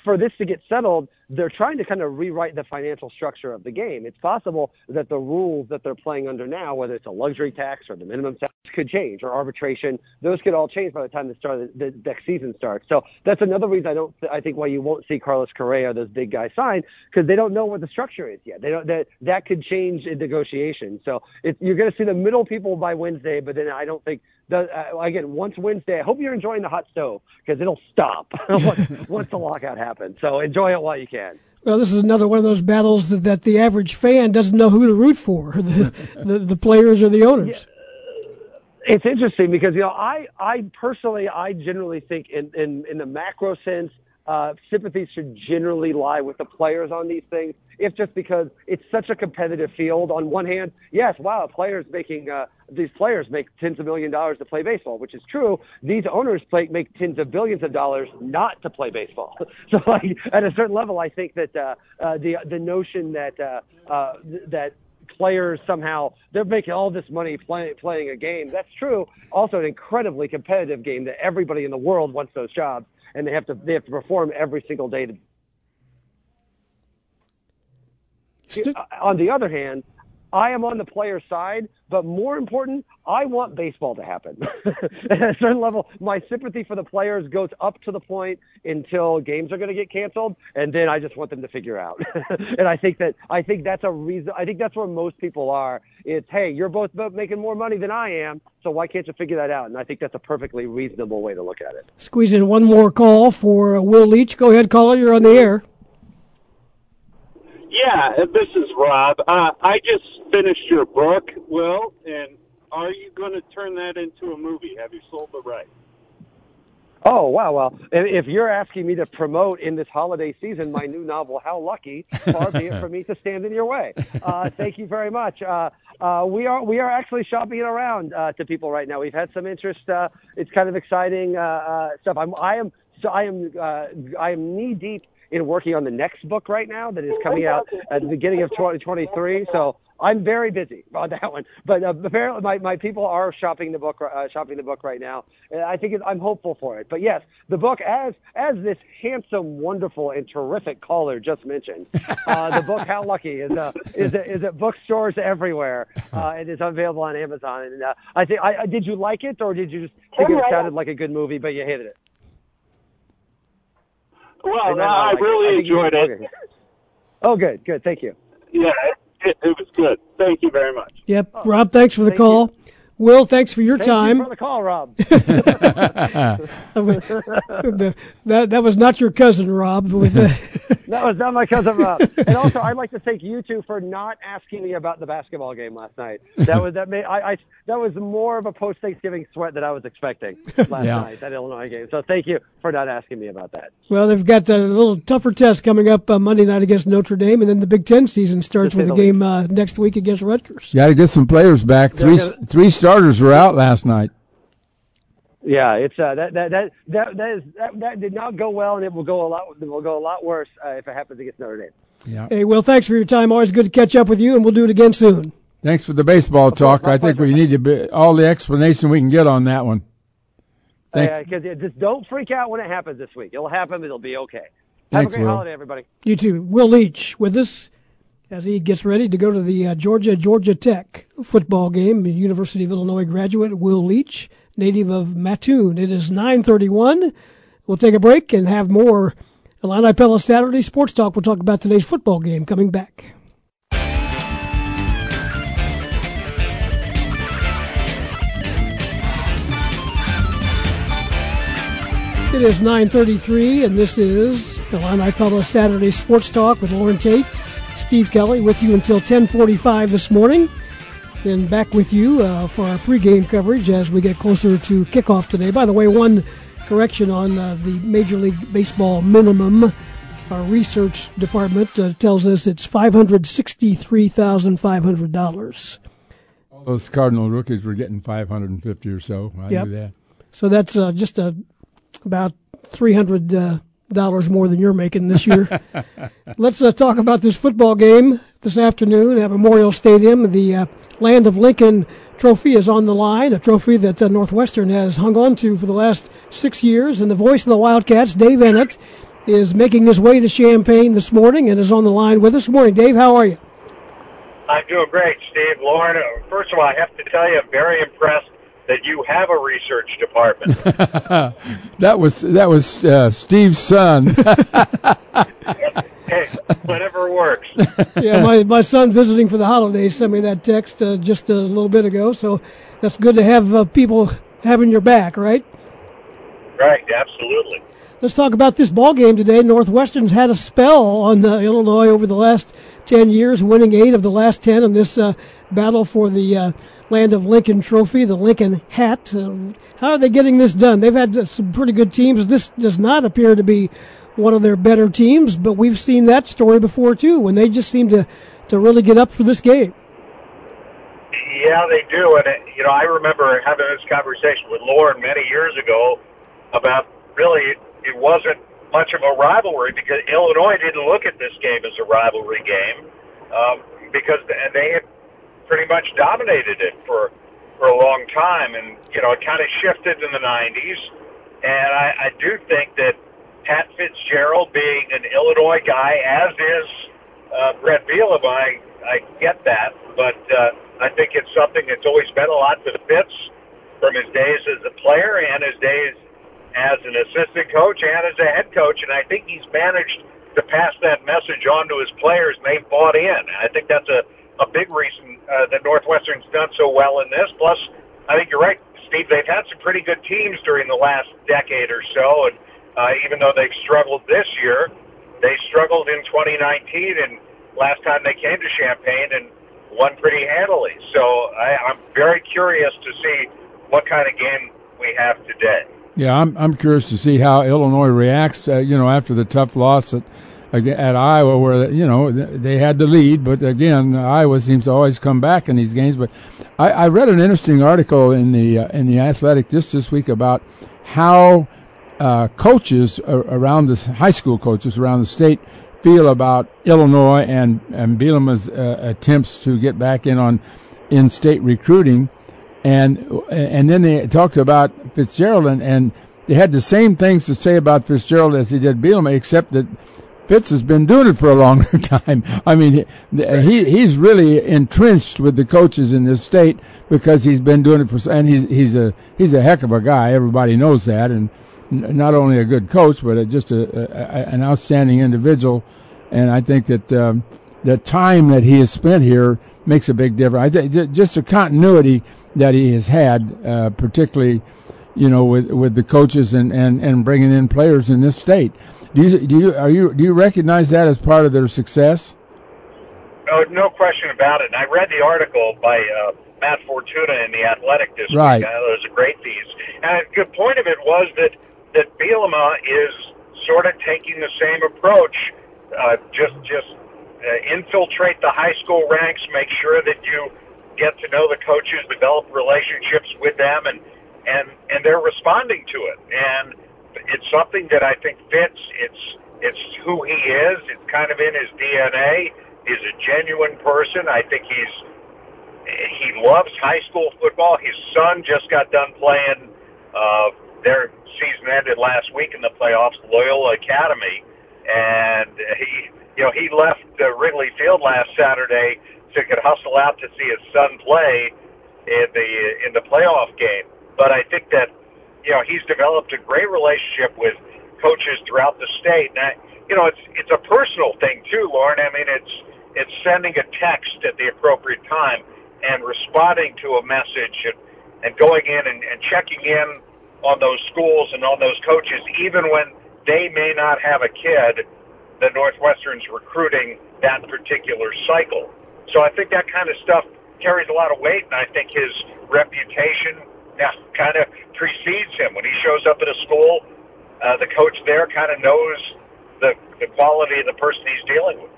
Speaker 4: for this to get settled, they're trying to kind of rewrite the financial structure of the game. It's possible that the rules that they're playing under now, whether it's a luxury tax or the minimum tax, could change or arbitration. Those could all change by the time the start of the next season starts. So that's another reason I don't. I think why you won't see Carlos Correa, those big guys, sign because they don't know what the structure is yet. They don't. That that could change in negotiation. So it, you're going to see the middle people by Wednesday, but then I don't think. The, uh, again, once Wednesday, I hope you're enjoying the hot stove because it'll stop once, once the lockout happens. So enjoy it while you can.
Speaker 2: Well, this is another one of those battles that, that the average fan doesn't know who to root for, the the, the players or the owners.
Speaker 4: It's interesting because you know I I personally I generally think in in, in the macro sense uh, sympathies should generally lie with the players on these things. If just because it's such a competitive field. On one hand, yes, wow, players making uh, these players make tens of million dollars to play baseball, which is true. These owners play, make tens of billions of dollars not to play baseball. so, like, at a certain level, I think that uh, uh, the the notion that uh, uh, that players somehow they're making all this money play, playing a game. That's true. Also, an incredibly competitive game that everybody in the world wants those jobs, and they have to they have to perform every single day. To... St- on the other hand, I am on the player side, but more important, I want baseball to happen. At a certain level, my sympathy for the players goes up to the point until games are going to get canceled, and then I just want them to figure out. and I think that I think that's a reason. I think that's where most people are. It's hey, you're both making more money than I am, so why can't you figure that out? And I think that's a perfectly reasonable way to look at it.
Speaker 2: Squeeze in one more call for Will Leitch. Go ahead, caller. You're on the air.
Speaker 6: Yeah, this is Rob. Uh, I just finished your book, Will, and are you going to turn that into a movie? Have you sold the rights?
Speaker 4: Oh wow! Well, if you're asking me to promote in this holiday season my new novel, how lucky! Far be it for me to stand in your way. Uh, thank you very much. Uh, uh, we are we are actually shopping it around uh, to people right now. We've had some interest. Uh, it's kind of exciting uh, uh, stuff. I'm I am so I am uh, I am knee deep in working on the next book right now that is coming out at the beginning of 2023. So I'm very busy on that one. But uh, apparently, my, my people are shopping the book, uh, shopping the book right now. And I think I'm hopeful for it. But yes, the book, as as this handsome, wonderful, and terrific caller just mentioned, uh, the book "How Lucky" is uh, is is at bookstores everywhere. Uh, it is available on Amazon. And uh, I think, I, did you like it, or did you just think it sounded like a good movie, but you hated it?
Speaker 6: Well, no, I, really enjoyed it. Okay.
Speaker 4: Oh, good, good. Thank you.
Speaker 6: Yeah, it, it, was good. Thank you very much.
Speaker 2: Yep, oh, Rob. Thanks for the call. You. Will, thanks for your
Speaker 4: Thank
Speaker 2: time.
Speaker 4: You for the call, Rob.
Speaker 2: the, that that was not your cousin, Rob.
Speaker 4: that was not my cousin, Rob. And also, I'd like to thank you two for not asking me about the basketball game last night. That was that made I, I that was more of a post Thanksgiving sweat than I was expecting last yeah. night that Illinois game. So thank you for not asking me about that.
Speaker 2: Well, they've got a little tougher test coming up uh, Monday night against Notre Dame, and then the Big Ten season starts with a game uh, next week against Rutgers.
Speaker 3: Got to get some players back. Three gonna, three starters were out last night.
Speaker 4: Yeah, it's uh, that that that that that, is, that that did not go well, and it will go a lot it will go a lot worse uh, if it happens against Notre Dame.
Speaker 2: Yeah. Hey, well, thanks for your time. Always good to catch up with you, and we'll do it again soon.
Speaker 3: Thanks for the baseball talk. I think we need to be, all the explanation we can get on that one.
Speaker 4: Because uh, just don't freak out when it happens this week. It'll happen. It'll be okay. Have a great
Speaker 3: Will.
Speaker 4: holiday, everybody.
Speaker 2: You too. Will Leitch with us as he gets ready to go to the uh, Georgia Georgia Tech football game. University of Illinois graduate Will Leitch, native of Mattoon. It is 9:31. We'll take a break and have more Illini Pella Saturday Sports Talk. We'll talk about today's football game coming back. It is 9:33, and this is Illini Pella Saturday Sports Talk with Loren Tate, Steve Kelly, with you until 10:45 this morning. Then back with you uh, for our pregame coverage as we get closer to kickoff today. By the way, one correction on uh, the Major League Baseball minimum. Our research department uh, tells us it's five hundred sixty-three thousand five hundred dollars.
Speaker 3: Those Cardinal rookies were getting five hundred and fifty or so. I yep. knew that.
Speaker 2: So that's uh, just a about three hundred uh, dollars more than you're making this year. Let's uh, talk about this football game this afternoon at Memorial Stadium. The uh, Land of Lincoln trophy is on the line, a trophy that uh, Northwestern has hung on to for the last six years. And the voice of the Wildcats, Dave Eanet, is making his way to Champaign this morning and is on the line with us. Morning, Dave. How are you?
Speaker 7: I'm doing great, Steve. Loren, uh, first of all, I have to tell you, I'm very impressed that you have a research department.
Speaker 3: that was that was uh, Steve's son.
Speaker 7: hey, whatever works.
Speaker 2: yeah, my, my son visiting for the holidays sent me that text uh, just a little bit ago, so that's good to have uh, people having your back, right?
Speaker 7: Right, absolutely.
Speaker 2: Let's talk about this ball game today. Northwestern's had a spell on uh, Illinois over the last 10 years, winning eight of the last 10 in this uh, battle for the uh, Land of Lincoln trophy, the Lincoln hat. Uh, how are they getting this done? They've had uh, some pretty good teams. This does not appear to be one of their better teams, but we've seen that story before too, when they just seem to, to really get up for this game.
Speaker 7: Yeah, they do. And, it, you know, I remember having this conversation with Loren many years ago about really it wasn't much of a rivalry because Illinois didn't look at this game as a rivalry game um, because they had pretty much dominated it for for a long time, and you know it kind of shifted in the '90s. And I, I do think that Pat Fitzgerald, being an Illinois guy, as is uh, Bret Bielema, I, I get that, but uh, I think it's something that's always meant a lot to the Fitz from his days as a player and his days as an assistant coach and as a head coach, and I think he's managed to pass that message on to his players, and they've bought in. I think that's a, a big reason uh, that Northwestern's done so well in this. Plus, I think you're right, Steve. They've had some pretty good teams during the last decade or so, and uh, even though they've struggled this year, they struggled in 2019, and last time they came to Champaign and won pretty handily. So I, I'm very curious to see what kind of game we have today.
Speaker 3: Yeah, I'm I'm curious to see how Illinois reacts. Uh, you know, after the tough loss at at Iowa, where you know they had the lead, but again, Iowa seems to always come back in these games. But I, I read an interesting article in the uh, in the Athletic just this week about how uh, coaches around the high school coaches around the state feel about Illinois and and Bielema's uh, attempts to get back in on in state recruiting and and then they talked about Fitzgerald, and, and they had the same things to say about Fitzgerald as they did Bielema, except that Fitz has been doing it for a longer time. I mean, he he's really entrenched with the coaches in this state because he's been doing it for, and he's he's a he's a heck of a guy. Everybody knows that, and not only a good coach, but just a, a an outstanding individual. And I think that um, the time that he has spent here makes a big difference. I think just the continuity that he has had, uh, particularly, you know, with with the coaches and, and, and bringing in players in this state. Do you do you are you do you recognize that as part of their success?
Speaker 7: Oh, no question about it. And I read the article by uh, Matt Fortuna in the Athletic this
Speaker 3: right.
Speaker 7: week. I know it was a great piece, and a good point of it was that that Bielema is sort of taking the same approach. Uh, just just uh, infiltrate the high school ranks, make sure that you get to know the coaches, develop relationships with them, and and and they're responding to it. And it's something that I think fits. It's it's who he is. It's kind of in his DNA. He's a genuine person. I think he's he loves high school football. His son just got done playing. Uh, their season ended last week in the playoffs, Loyola Academy, and he you know he left uh, Wrigley Field last Saturday so he could hustle out to see his son play in the in the playoff game. But I think that you know he's developed a great relationship with coaches throughout the state. And you know, it's it's a personal thing too, Loren. I mean, it's it's sending a text at the appropriate time and responding to a message and and going in and, and checking in on those schools and on those coaches, even when they may not have a kid that Northwestern's recruiting that particular cycle. So I think that kind of stuff carries a lot of weight, and I think his reputation yeah, kind of precedes him. When he shows up at a school, uh, the coach there kind of knows the, the quality of the person he's dealing with.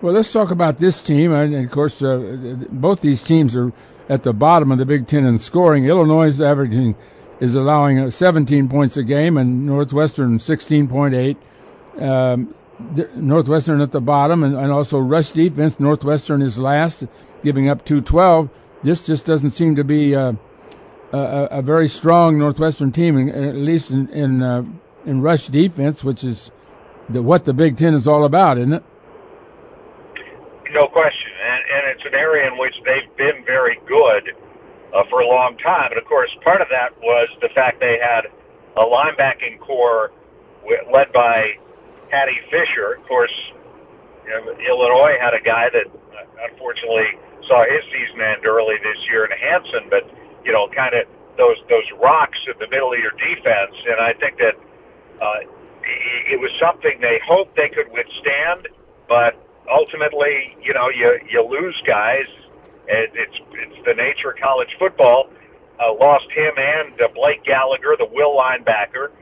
Speaker 3: Well, let's talk about this team. And of course, uh, both these teams are at the bottom of the Big Ten in scoring. Illinois is averaging is allowing uh, 17 points a game, and Northwestern 16.8. Um, Northwestern at the bottom, and, and also rush defense. Northwestern is last, giving up 212. This just doesn't seem to be uh, a, a, very strong Northwestern team, at least in in, uh, in rush defense, which is the, what the Big Ten is all about, isn't it?
Speaker 7: No question, and, and it's an area in which they've been very good uh, for a long time. And of course, part of that was the fact they had a linebacking corps led by Paddy Fisher. Of course, you know, Illinois had a guy that uh, unfortunately saw his season end early this year in Hansen, but you know, kind of those those rocks in the middle of your defense. And I think that uh, it, was something they hoped they could withstand, but ultimately, you know, you you lose guys. And it's it's the nature of college football. Uh, lost him and uh, Blake Gallagher, the will linebacker.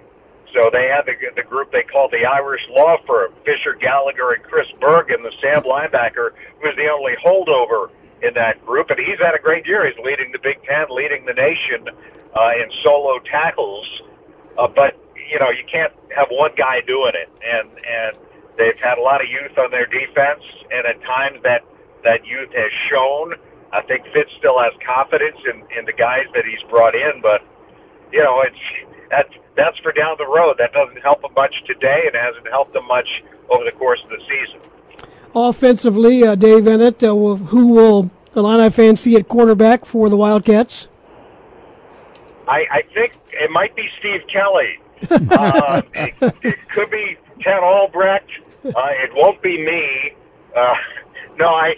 Speaker 7: So they had the the group they called the Irish Law Firm: Fisher, Gallagher, and Chris Bergin. The Sam linebacker was the only holdover in that group, and he's had a great year. He's leading the Big Ten, leading the nation uh, in solo tackles. Uh, but you know, you can't have one guy doing it, and and They've had a lot of youth on their defense, and at times that that youth has shown. I think Fitz still has confidence in in the guys that he's brought in, but you know it's that's that's for down the road. That doesn't help them much today, and hasn't helped them much over the course of the season.
Speaker 2: Offensively, uh, Dave Eanet, uh, who will the Illini fans see at quarterback for the Wildcats?
Speaker 7: I, I think it might be Steve Kelly. uh, it, it could be Ted Albrecht. Uh, it won't be me. Uh, no, I.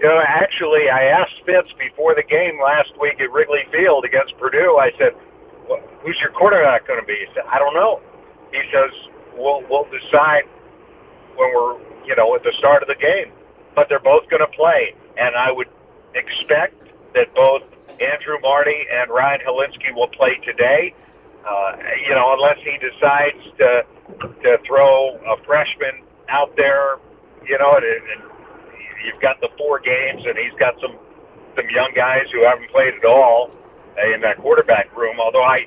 Speaker 7: You know, actually, I asked Fitz before the game last week at Wrigley Field against Purdue. I said, well, "Who's your quarterback going to be?" He said, "I don't know." He says, "We'll we'll decide when we're you know at the start of the game." But they're both going to play, and I would expect that both Andrew Marty and Ryan Hilinski will play today. Uh, you know, unless he decides to to throw a freshman out there, you know, and, and you've got the four games, and he's got some some young guys who haven't played at all in that quarterback room. Although I,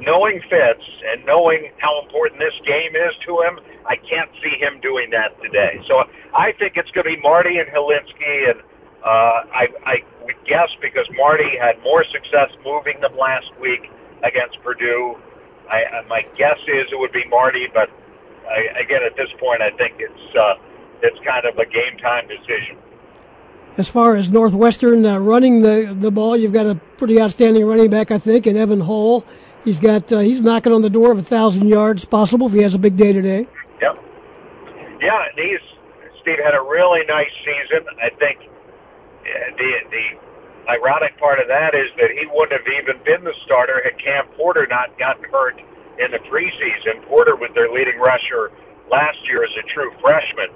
Speaker 7: knowing Fitz and knowing how important this game is to him, I can't see him doing that today. So I think it's going to be Marty and Hilinski, and uh, I, I would guess because Marty had more success moving them last week against Purdue. I, my guess is it would be Marty, but I, again, at this point, I think it's uh, it's kind of a game time decision.
Speaker 2: As far as Northwestern uh, running the the ball, you've got a pretty outstanding running back, I think, in Evan Hull. He's got uh, he's knocking on the door of a thousand yards possible if he has a big day today.
Speaker 7: Yep. Yeah, and he's Steve had a really nice season. I think the the ironic part of that is that he wouldn't have even been the starter had Cam Porter not gotten hurt in the preseason. Porter was their leading rusher last year as a true freshman,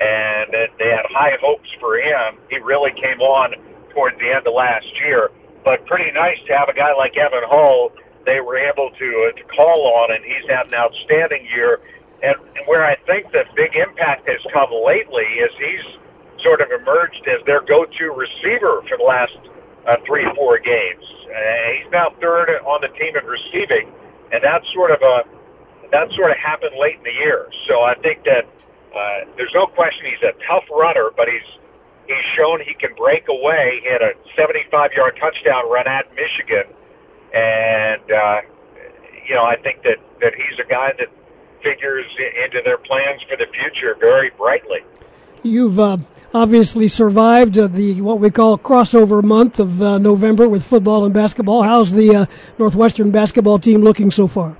Speaker 7: and they had high hopes for him. He really came on towards the end of last year, but pretty nice to have a guy like Evan Hull. They were able to uh, to call on, and he's had an outstanding year. And, and where I think the big impact has come lately is he's sort of emerged as their go-to receiver for the last uh, three, four games. Uh, he's now third on the team in receiving and that's sort of a that sort of happened late in the year. So I think that uh, there's no question he's a tough runner, but he's he's shown he can break away. He had a 75 yard touchdown run at Michigan, and uh, you know I think that that he's a guy that figures into their plans for the future very brightly.
Speaker 2: You've uh, obviously survived uh, the what we call crossover month of uh, November with football and basketball. How's the uh, Northwestern basketball team looking so far?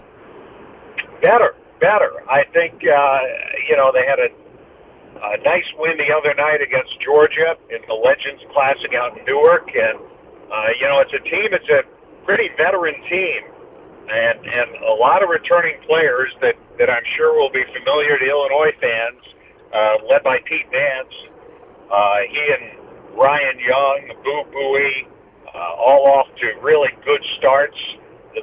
Speaker 7: Better, better. I think uh, you know they had a, a nice win the other night against Georgia in the Legends Classic out in Newark, and uh, you know it's a team. It's a pretty veteran team, and and a lot of returning players that that I'm sure will be familiar to Illinois fans uh, led by Pete Nance. Uh, he and Ryan Young, Boo Buie, uh, all off to really good starts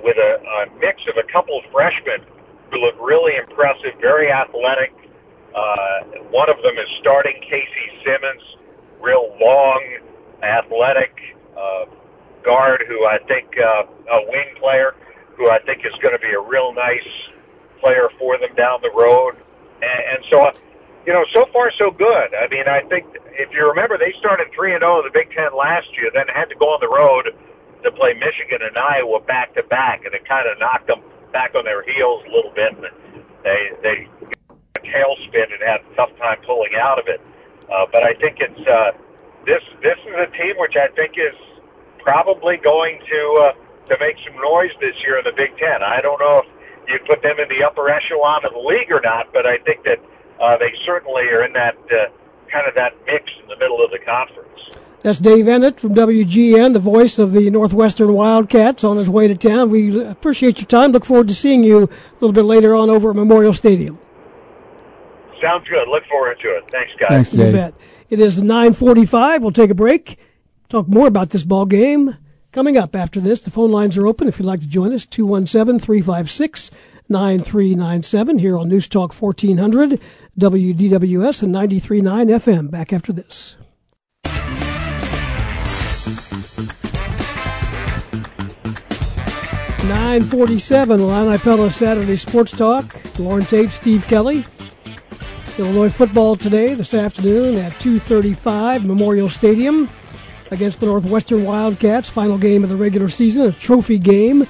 Speaker 7: with a, a mix of a couple of freshmen who look really impressive, very athletic. Uh, one of them is starting Casey Simmons, real long, athletic uh, guard who I think uh, a wing player who I think is going to be a real nice player for them down the road. And, and so you know, so far so good. I mean, I think if you remember, they started three and zero oh in the Big Ten last year, then had to go on the road to play Michigan and Iowa back to back, and it kind of knocked them back on their heels a little bit. And they they got tailspin and had a tough time pulling out of it. Uh, but I think it's uh, this this is a team which I think is probably going to uh, to make some noise this year in the Big Ten. I don't know if you put them in the upper echelon of the league or not, but I think that uh, they certainly are in that uh, kind of that mix in the middle of the conference.
Speaker 2: That's Dave Eanet from WGN, the voice of the Northwestern Wildcats, on his way to town. We appreciate your time. Look forward to seeing you a little bit later on over at Memorial Stadium.
Speaker 7: Sounds good. Look forward to it. Thanks, guys.
Speaker 3: Thanks, Dave.
Speaker 2: You bet. It is 9:45. We'll take a break. Talk more about this ball game coming up after this. The phone lines are open if you'd like to join us. 217-356-9397 here on News Talk 1400 WDWS and 93.9 FM. Back after this. Nine forty-seven, Illini Pella Saturday Sports Talk. Loren Tate, Steve Kelly. Illinois football today, this afternoon at 2:35, Memorial Stadium against the Northwestern Wildcats. Final game of the regular season, a trophy game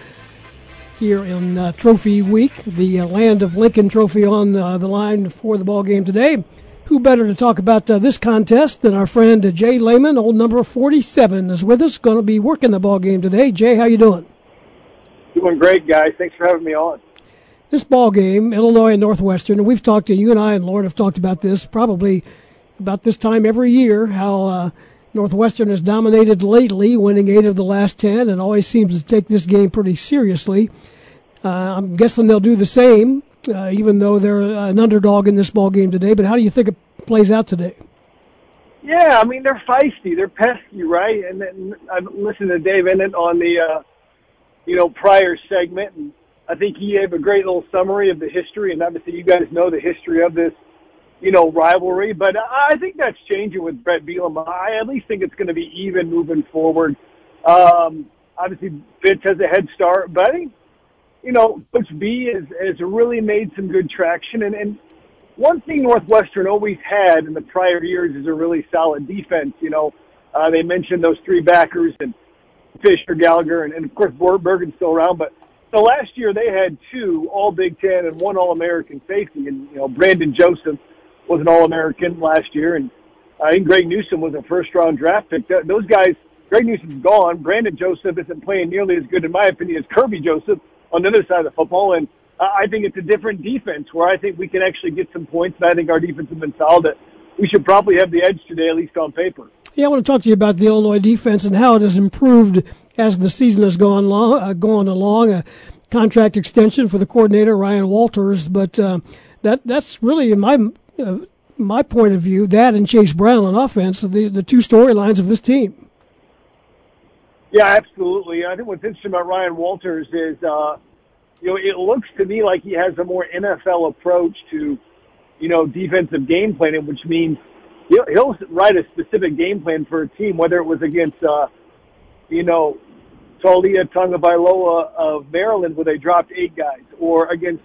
Speaker 2: here in uh, Trophy Week. The uh, Land of Lincoln Trophy on uh, the line for the ball game today. Who better to talk about uh, this contest than our friend uh, J Leman, old number 47, is with us. Going to be working the ball game today. Jay, how you doing?
Speaker 8: Doing great, guys. Thanks for having me on.
Speaker 2: This ball game, Illinois and Northwestern, and we've talked to you and I and Loren have talked about this probably about this time every year. How uh, Northwestern has dominated lately, winning eight of the last ten, and always seems to take this game pretty seriously. Uh, I'm guessing they'll do the same, uh, even though they're an underdog in this ball game today. But how do you think it plays out today?
Speaker 8: Yeah, I mean they're feisty, they're pesky, right? And then I've listened to Dave Eanet on the uh, you know prior segment, and I think he gave a great little summary of the history. And obviously, you guys know the history of this you know rivalry, but I think that's changing with Bret Bielema. I at least think it's going to be even moving forward. Um, obviously, Fitz has a head start, but I think you know Coach B has has really made some good traction, and and one thing Northwestern always had in the prior years is a really solid defense. You know, uh, they mentioned those three backers and Fisher, Gallagher, and, and of course Bergin's still around. But so last year they had two All Big Ten and one All American safety, and you know Brandon Joseph was an All American last year, and I think Greg Newsome was a first round draft pick. Th- those guys, Greg Newsome's gone. Brandon Joseph isn't playing nearly as good, in my opinion, as Kerby Joseph on the other side of the football, and I think it's a different defense where I think we can actually get some points, and I think our defense has been solid. We should probably have the edge today, at least on paper.
Speaker 2: Yeah, I want to talk to you about the Illinois defense and how it has improved as the season has gone long, uh, gone along. A contract extension for the coordinator Ryan Walters, but uh, that that's really in my uh, my point of view that and Chase Brown on offense the the two storylines of this team.
Speaker 8: Yeah, absolutely. I think what's interesting about Ryan Walters is, uh, you know, it looks to me like he has a more NFL approach to, you know, defensive game planning, which means he'll, he'll write a specific game plan for a team, whether it was against, uh, you know, Taulia Tagovailoa of Maryland, where they dropped eight guys, or against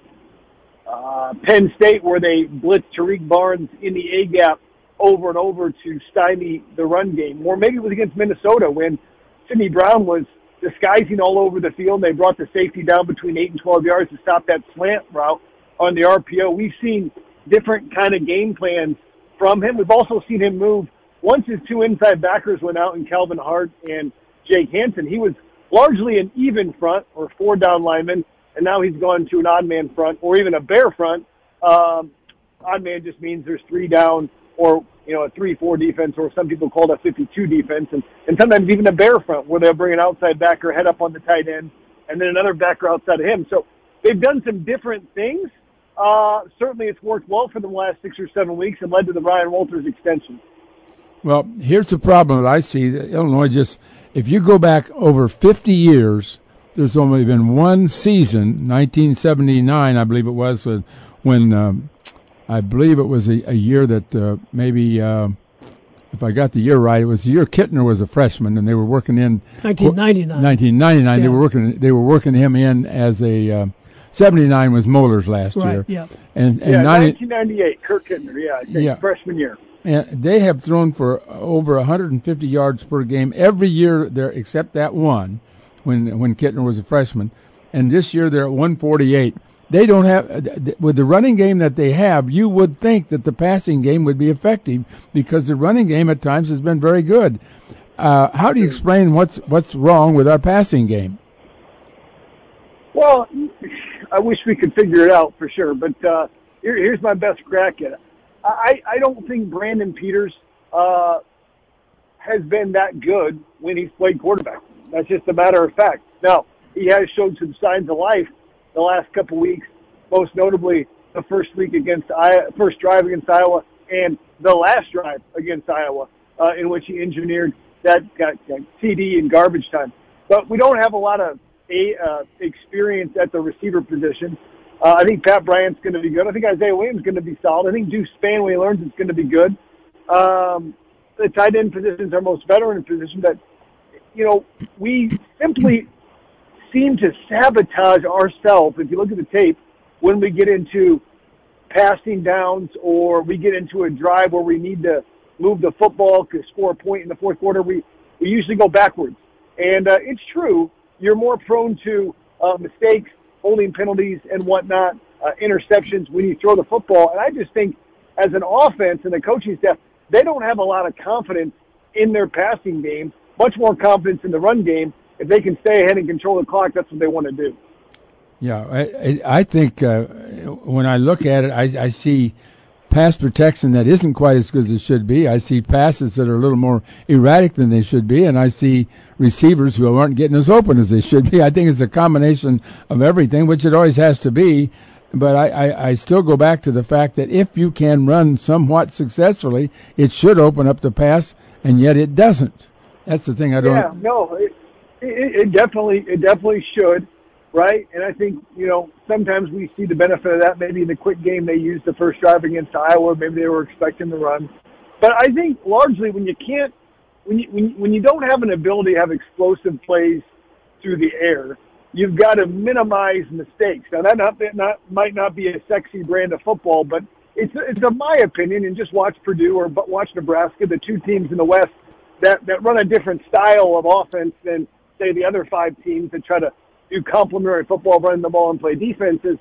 Speaker 8: uh, Penn State, where they blitzed Tarique Barnes in the A gap over and over to stymie the run game, or maybe it was against Minnesota when Sydney Brown was disguising all over the field. They brought the safety down between eight and twelve yards to stop that slant route on the RPO. We've seen different kind of game plans from him. We've also seen him move once his two inside backers went out, and Calvin Hart and Jake Hansen. He was largely an even front or four down lineman, and now he's gone to an odd man front or even a bare front. Um, odd man just means there's three down or you know a three-four defense, or some people call it a 52 defense, and and sometimes even a bare front where they'll bring an outside backer head up on the tight end, and then another backer outside of him. So they've done some different things. Uh, certainly, it's worked well for them the last six or seven weeks and led to the Ryan Walters extension.
Speaker 3: Well, here's the problem that I see. Illinois just, if you go back over 50 years, there's only been one season, 1979, I believe it was, when, when um, I believe it was a, a year that uh, maybe, uh, if I got the year right, it was the year Kittner was a freshman, and they were working in
Speaker 2: 1999.
Speaker 3: 1999,
Speaker 2: Yeah.
Speaker 3: they were working. They were working him in as a. Uh, 79 was Moeller's last
Speaker 2: Right,
Speaker 3: year.
Speaker 2: yeah.
Speaker 3: And, and
Speaker 8: Yeah,
Speaker 3: 90,
Speaker 8: 1998, Kurt Kittner, yeah,
Speaker 3: Yeah.
Speaker 8: freshman year.
Speaker 3: and they have thrown for over 150 yards per game every year there except that one when when Kittner was a freshman and this year they're at 148 they don't have with the running game that they have. You would think that the passing game would be effective because the running game at times has been very good. Uh, how do you explain what's what's wrong with our passing game?
Speaker 8: Well, I wish we could figure it out for sure, but uh, here, here's my best crack at it. I, I don't think Brandon Peters uh, has been that good when he's played quarterback. That's just a matter of fact. Now, he has shown some signs of life the last couple weeks, most notably the first week against Iowa, first drive against Iowa, and the last drive against Iowa, uh, in which he engineered that got, got TD in garbage time. But we don't have a lot of a, uh, experience at the receiver position. Uh, I think Pat Bryant's going to be good. I think Isaiah Williams is going to be solid. I think Deuce Spann, when he learns, is going to be good. Um, the tight end position is our most veteran position, but you know we simply seem to sabotage ourselves. If you look at the tape, when we get into passing downs or we get into a drive where we need to move the football to score a point in the fourth quarter, we, we usually go backwards. And uh, it's true, you're more prone to uh, mistakes, holding penalties, and whatnot, uh, interceptions when you throw the football. And I just think, as an offense and the coaching staff, they don't have a lot of confidence in their passing game, much more confidence in the run game if they can stay ahead and control the clock, that's what they want to do.
Speaker 3: Yeah, I, I think uh, when I look at it, I, I see pass protection that isn't quite as good as it should be. I see passes that are a little more erratic than they should be, and I see receivers who aren't getting as open as they should be. I think it's a combination of everything, which it always has to be. But I, I, I still go back to the fact that if you can run somewhat successfully, it should open up the pass, and yet it doesn't. That's the thing I don't.
Speaker 8: Yeah, no, it, it, it definitely it definitely should, right? And I think you know sometimes we see the benefit of that. Maybe in the quick game they used the first drive against Iowa, maybe they were expecting the run. But I think largely when you can't, when you when, when you don't have an ability to have explosive plays through the air, you've got to minimize mistakes. Now that not, that not might not be a sexy brand of football, but it's it's in my opinion. And just watch Purdue or watch Nebraska, the two teams in the West that that run a different style of offense than say the other five teams that try to do complementary football, running the ball and play defense is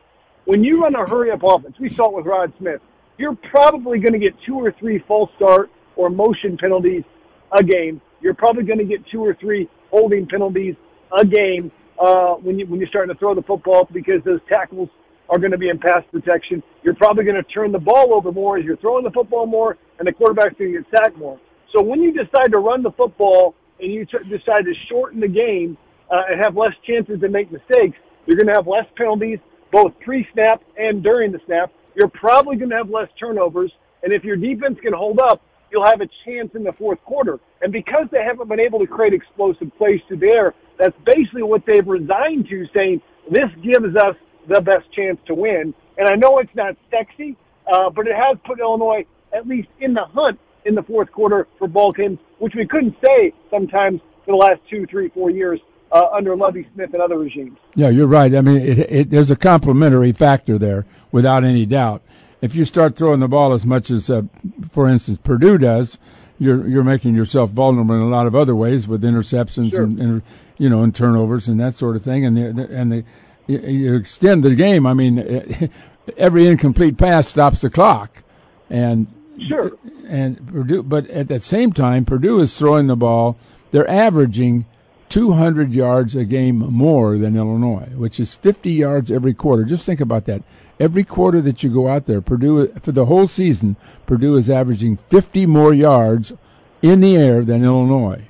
Speaker 8: when you run a hurry up offense, we saw it with Rod Smith, you're probably going to get two or three false start or motion penalties a game. You're probably going to get two or three holding penalties a game uh, when you when you're starting to throw the football because those tackles are going to be in pass protection. You're probably going to turn the ball over more as you're throwing the football more, and the quarterback's going to get sacked more. So when you decide to run the football and you t- decide to shorten the game uh, and have less chances to make mistakes, you're going to have less penalties, both pre-snap and during the snap. You're probably going to have less turnovers, and if your defense can hold up, you'll have a chance in the fourth quarter. And because they haven't been able to create explosive plays to there, that's basically what they've resigned to, saying this gives us the best chance to win. And I know it's not sexy, uh, but it has put Illinois at least in the hunt in the fourth quarter for ball games, which we couldn't say sometimes for the last two, three, four years uh, under Lovie Smith and other regimes.
Speaker 3: Yeah, you're right. I mean, it, it, there's a complementary factor there without any doubt. If you start throwing the ball as much as, uh, for instance, Purdue does, you're you're making yourself vulnerable in a lot of other ways with interceptions
Speaker 8: sure.
Speaker 3: and, and, you know and turnovers and that sort of thing. And the, and the, you extend the game. I mean, every incomplete pass stops the clock, and
Speaker 8: Sure.
Speaker 3: And Purdue, but at the same time, Purdue is throwing the ball. They're averaging 200 yards a game more than Illinois, which is 50 yards every quarter. Just think about that. Every quarter that you go out there, Purdue for the whole season, Purdue is averaging 50 more yards in the air than Illinois.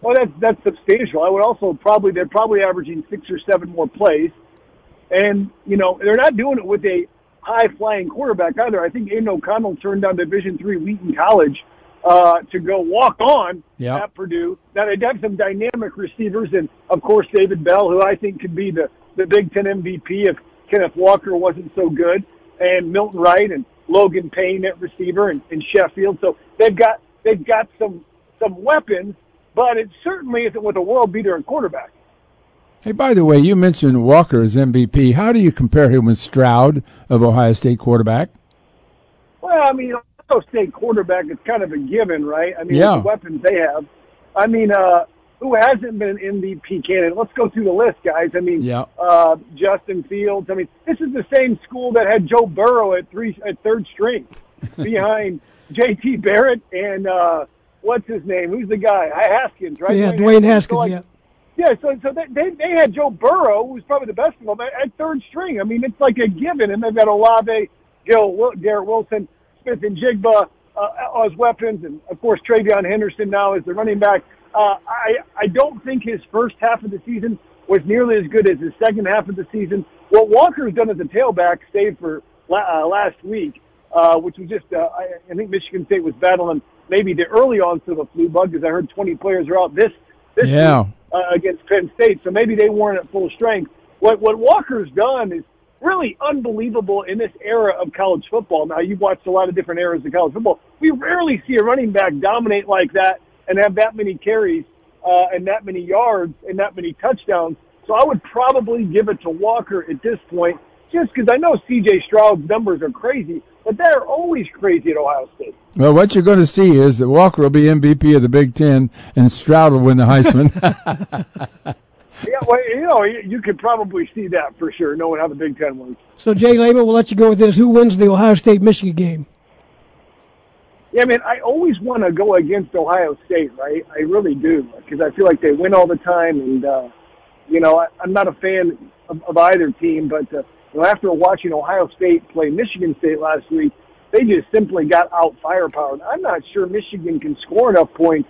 Speaker 8: Well, that's that's substantial. I would also probably they're probably averaging six or seven more plays, and you know they're not doing it with a high flying quarterback either. I think Aidan O'Connell turned down Division three Wheaton College uh, to go walk on
Speaker 3: yep.
Speaker 8: at Purdue. Now they have some dynamic receivers, and of course David Bell, who I think could be the the Big Ten MVP if Kenneth Walker wasn't so good, and Milton Wright and Logan Payne at receiver and, and Sheffield. So they've got they've got some some weapons, but it certainly isn't with a world beater and quarterback.
Speaker 3: Hey, by the way, you mentioned Walker as MVP. How do you compare him with Stroud of Ohio State quarterback?
Speaker 8: Well, I mean, Ohio State quarterback is kind of a given, right? I mean,
Speaker 3: yeah.
Speaker 8: the weapons they have. I mean, uh, who hasn't been an MVP candidate? Let's go through the list, guys. I mean,
Speaker 3: Yeah.
Speaker 8: uh, Justin Fields. I mean, this is the same school that had Joe Burrow at three at third string behind J.T. Barrett and uh, what's his name? Who's the guy? Haskins, right?
Speaker 2: Yeah, Dwayne Haskins.
Speaker 8: So, like,
Speaker 2: yeah.
Speaker 8: Yeah, so so they they, had Joe Burrow, who's probably the best of them, at, at third string. I mean, it's like a given, and they've got Olave, Gil, Garrett Wilson, Smith-Njigba uh, as weapons, and of course TreVeyon Henderson now as the running back. Uh, I I don't think his first half of the season was nearly as good as his second half of the season. What Walker's done as a tailback, save for la- uh, last week, uh, which was just uh, I, I think Michigan State was battling maybe the early onset of the flu bug because I heard 20 players are out this this
Speaker 3: Yeah.
Speaker 8: week uh, against Penn State, so maybe they weren't at full strength. What what Walker's done is really unbelievable in this era of college football. Now you've watched a lot of different eras of college football. We rarely see a running back dominate like that and have that many carries uh, and that many yards and that many touchdowns. So I would probably give it to Walker at this point, just because I know C.J. Stroud's numbers are crazy, but they're always crazy at Ohio State.
Speaker 3: Well, what you're going to see is that Walker will be MVP of the Big Ten, and Stroud will win the Heisman.
Speaker 8: Yeah, well, you know, you, you could probably see that for sure, knowing how the Big Ten works.
Speaker 2: So J Leman, we'll let you go with this. Who wins the Ohio State Michigan game?
Speaker 8: Yeah, man, I always want to go against Ohio State, right? I really do because I feel like they win all the time, and uh, you know, I, I'm not a fan of, of either team, but uh, you know, after watching Ohio State play Michigan State last week, they just simply got out firepower. I'm not sure Michigan can score enough points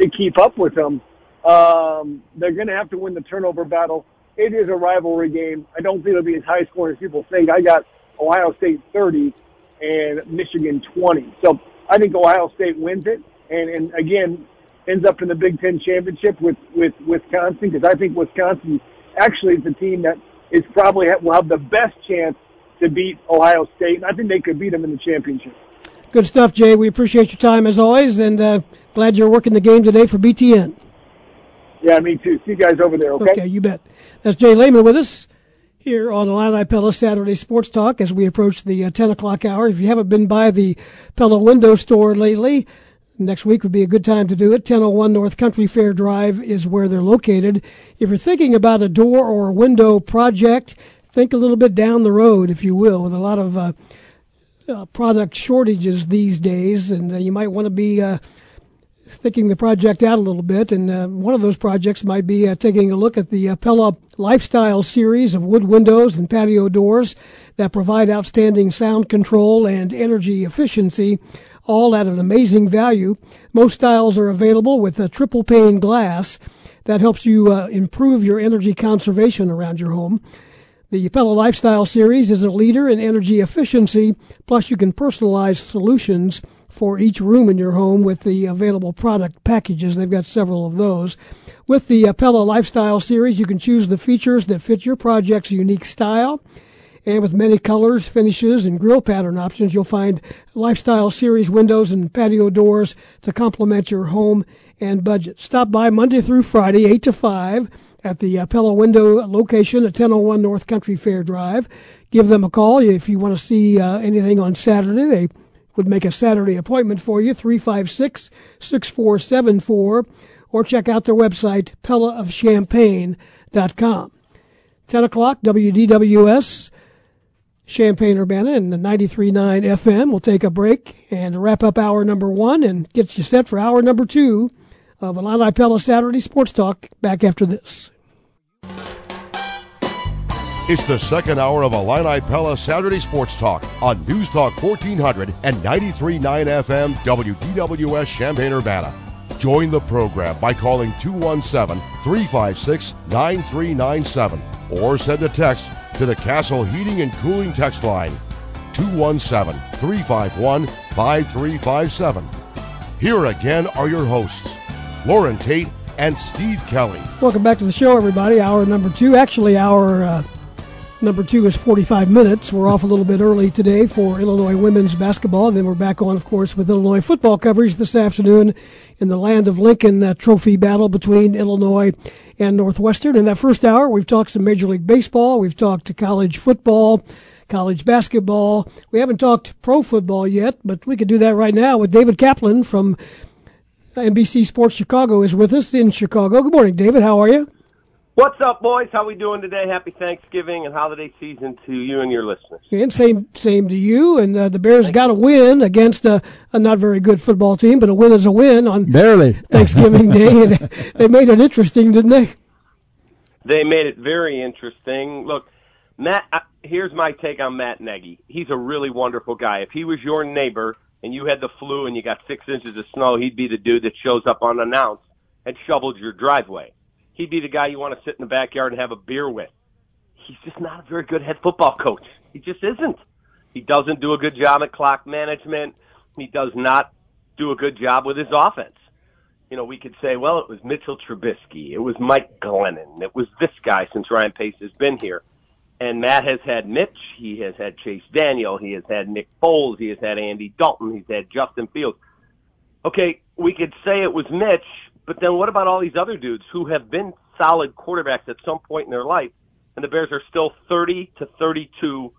Speaker 8: to keep up with them. Um, they're going to have to win the turnover battle. It is a rivalry game. I don't think it'll be as high scoring as people think. I got Ohio State 30 and Michigan 20. So I think Ohio State wins it, and, and again ends up in the Big Ten championship with with Wisconsin because I think Wisconsin actually is the team that is probably will have the best chance to beat Ohio State, and I think they could beat them in the championship.
Speaker 2: Good stuff, Jay. We appreciate your time as always, and uh, glad you're working the game today for BTN.
Speaker 8: Yeah, me too. See you guys over there. Okay.
Speaker 2: Okay, you bet. That's J Leman with us here on the Illini Pella Saturday Sports Talk as we approach the uh, 10 o'clock hour. If you haven't been by the Pella Window Store lately, next week would be a good time to do it. 1001 North Country Fair Drive is where they're located. If you're thinking about a door or a window project, think a little bit down the road, if you will, with a lot of uh, uh, product shortages these days, and uh, you might want to be uh, thinking the project out a little bit. And uh, one of those projects might be uh, taking a look at the uh, Pella Lifestyle series of wood windows and patio doors that provide outstanding sound control and energy efficiency, all at an amazing value. Most styles are available with a triple pane glass that helps you uh, improve your energy conservation around your home. The Pella Lifestyle series is a leader in energy efficiency, plus you can personalize solutions for each room in your home with the available product packages. They've got several of those. With the Pella Lifestyle series, you can choose the features that fit your project's unique style. And with many colors, finishes, and grill pattern options, you'll find Lifestyle Series windows and patio doors to complement your home and budget. Stop by Monday through Friday, 8 to 5 at the Pella Window location at 1001 North Country Fair Drive. Give them a call if you want to see uh, anything on Saturday. They would make a Saturday appointment for you, 356 6474, or check out their website, pellaofchampaign.com. 10 o'clock, WDWS, Champaign Urbana, and the 93.9 FM. We'll take a break and wrap up hour number one and get you set for hour number two of Illini Pella Saturday Sports Talk back after this.
Speaker 1: It's the second hour of Illini Pella Saturday Sports Talk on News Talk 1400 and 93.9 FM WDWS Champaign Urbana. Join the program by calling 217 356 9397 or send a text to the Castle Heating and Cooling text line 217 351 5357. Here again are your hosts, Loren Tate and Steve Kelly.
Speaker 2: Welcome back to the show, everybody. Hour number two. Actually, our uh, number two is 45 minutes. We're off a little bit early today for Illinois women's basketball. And then we're back on, of course, with Illinois football coverage this afternoon in the Land of Lincoln that trophy battle between Illinois and Northwestern. In that first hour, we've talked some Major League Baseball. We've talked to college football, college basketball. We haven't talked pro football yet, but we could do that right now with David Kaplan from NBC Sports Chicago is with us in Chicago. Good morning, David. How are you?
Speaker 9: What's up, boys? How we doing today? Happy Thanksgiving and holiday season to you and your listeners.
Speaker 2: And same same to you. And uh, the Bears Thank got a win against a, a, not very good football team, but a win is a win on
Speaker 3: barely
Speaker 2: Thanksgiving Day. they made it interesting, didn't they?
Speaker 9: They made it very interesting. Look, Matt. Uh, here's my take on Matt Nagy. He's a really wonderful guy. If he was your neighbor and you had the flu and you got six inches of snow, he'd be the dude that shows up unannounced and shovels your driveway he'd be the guy you want to sit in the backyard and have a beer with. He's just not a very good head football coach. He just isn't. He doesn't do a good job at clock management. He does not do a good job with his offense. You know, we could say, well, it was Mitchell Trubisky, it was Mike Glennon, it was this guy since Ryan Pace has been here. And Matt has had Mitch, he has had Chase Daniel, he has had Nick Foles, he has had Andy Dalton, he's had Justin Fields. Okay, we could say it was Mitch, but then what about all these other dudes who have been solid quarterbacks at some point in their life, and the Bears are still 30 to 32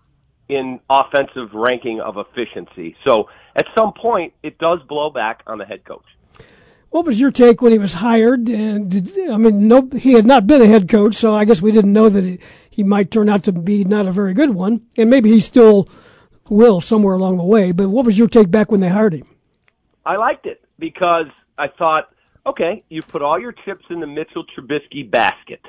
Speaker 9: in offensive ranking of efficiency. So at some point, it does blow back on the head coach.
Speaker 2: What was your take when he was hired? And did, I mean, no, he had not been a head coach, so I guess we didn't know that he, he might turn out to be not a very good one, and maybe he still will somewhere along the way. But what was your take back when they hired him?
Speaker 9: I liked it because I thought okay, you've put all your chips in the Mitchell Trubisky basket.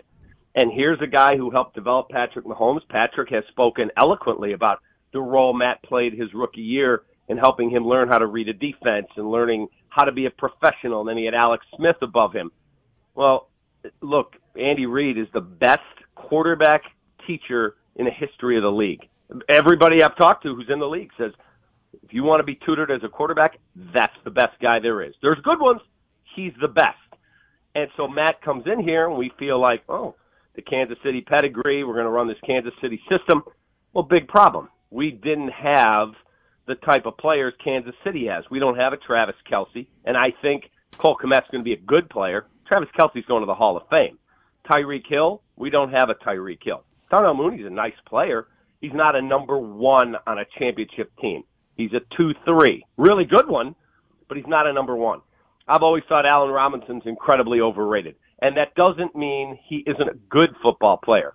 Speaker 9: And here's a guy who helped develop Patrick Mahomes. Patrick has spoken eloquently about the role Matt played his rookie year in helping him learn how to read a defense and learning how to be a professional. And then he had Alex Smith above him. Well, look, Andy Reid is the best quarterback teacher in the history of the league. Everybody I've talked to who's in the league says, if you want to be tutored as a quarterback, that's the best guy there is. There's good ones, he's the best. And so Matt comes in here and we feel like, oh, the Kansas City pedigree, we're going to run this Kansas City system. Well, big problem. We didn't have the type of players Kansas City has. We don't have a Travis Kelce, and I think Cole Kmet's going to be a good player. Travis Kelce's going to the Hall of Fame. Tyreek Hill, we don't have a Tyreek Hill. Darnell Mooney's a nice player. He's not a number one on a championship team. He's a two three, really good one, but he's not a number one. I've always thought Allen Robinson's incredibly overrated. And that doesn't mean he isn't a good football player.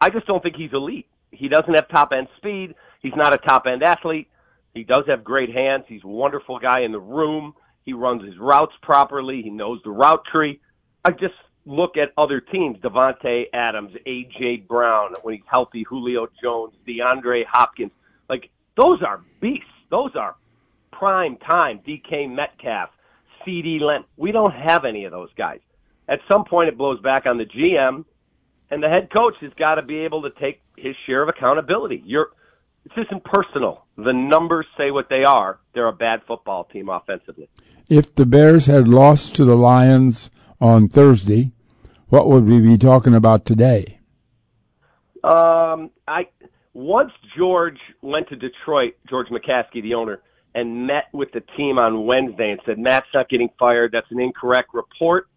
Speaker 9: I just don't think he's elite. He doesn't have top end speed. He's not a top end athlete. He does have great hands. He's a wonderful guy in the room. He runs his routes properly. He knows the route tree. I just look at other teams, Davante Adams, AJ Brown, when he's healthy, Julio Jones, DeAndre Hopkins. Like those are beasts. Those are prime time DK Metcalf. CeeDee Lamb. We don't have any of those guys. At some point, it blows back on the GM, and the head coach has got to be able to take his share of accountability. You're, this isn't personal. The numbers say what they are. They're a bad football team offensively.
Speaker 3: If the Bears had lost to the Lions on Thursday, what would we be talking about today?
Speaker 9: Um, I once George went to Detroit, George McCaskey, the owner and met with the team on Wednesday and said Matt's not getting fired. That's an incorrect report.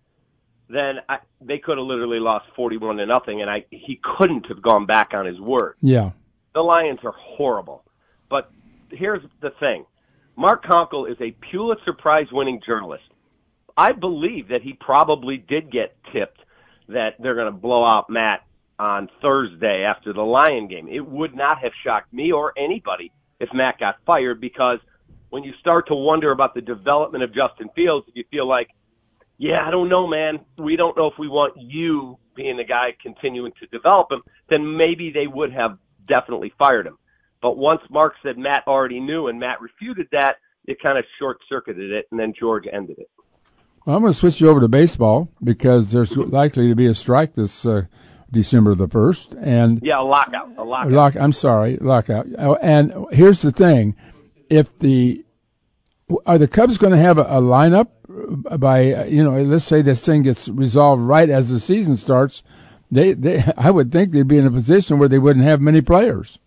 Speaker 9: Then I, they could have literally lost forty-one to nothing, and I he couldn't have gone back on his word.
Speaker 3: Yeah,
Speaker 9: the Lions are horrible. But here's the thing: Mark Konkol is a Pulitzer Prize-winning journalist. I believe that he probably did get tipped that they're going to blow out Matt on Thursday after the Lion game. It would not have shocked me or anybody if Matt got fired because when you start to wonder about the development of Justin Fields, if you feel like, yeah, I don't know, man, we don't know if we want you being the guy continuing to develop him, then maybe they would have definitely fired him. But once Mark said Matt already knew and Matt refuted that, it kind of short circuited it, and then George ended it.
Speaker 3: Well, I'm going to switch you over to baseball because there's likely to be a strike this uh, December the first, and
Speaker 9: yeah, a lockout, a lockout.
Speaker 3: Lock, I'm sorry, lockout. Oh, and here's the thing: if the are the Cubs going to have a, a lineup by you know let's say this thing gets resolved right as the season starts, they they I would think they'd be in a position where they wouldn't have many players.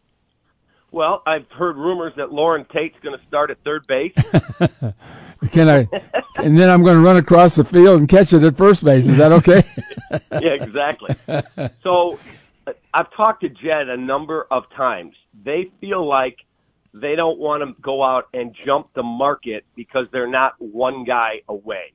Speaker 9: Well, I've heard rumors that Loren Tate's going to start at third base.
Speaker 3: Can I? and then I'm going to run across the field and catch it at first base. Is that okay?
Speaker 9: yeah, exactly. So I've talked to Jed a number of times. They feel like they don't want to go out and jump the market because they're not one guy away.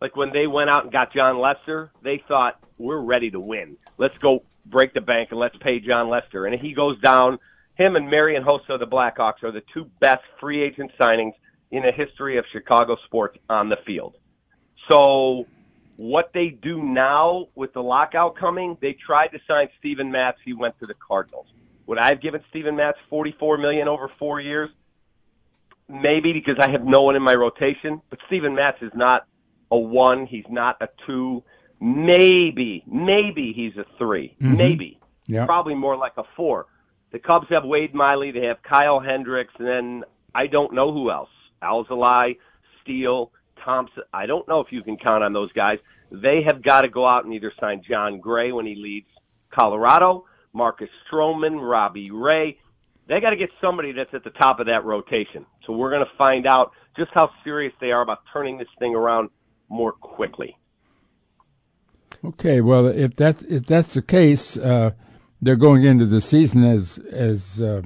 Speaker 9: Like when they went out and got Jon Lester, they thought we're ready to win. Let's go break the bank and let's pay Jon Lester. And he goes down. Him and Marian Hossa, the Blackhawks, are the two best free agent signings in the history of Chicago sports on the field. So what they do now with the lockout coming, they tried to sign Steven Matz. He went to the Cardinals. Would I have given Steven Matz forty-four million over four years? Maybe because I have no one in my rotation. But Steven Matz is not a one. He's not a two. Maybe, maybe he's a 3
Speaker 3: Mhm.
Speaker 9: Maybe. Probably more like a four. The Cubs have Wade Miley. They have Kyle Hendricks, and then I don't know who else. Alzolay, Steele, Thompson. I don't know if you can count on those guys. They have got to go out and either sign Jon Gray when he leaves Colorado, Marcus Stroman, Robbie Ray. They got to get somebody that's at the top of that rotation. So we're going to find out just how serious they are about turning this thing around more quickly.
Speaker 3: Okay, well, if that if that's the case, uh, they're going into the season as as uh,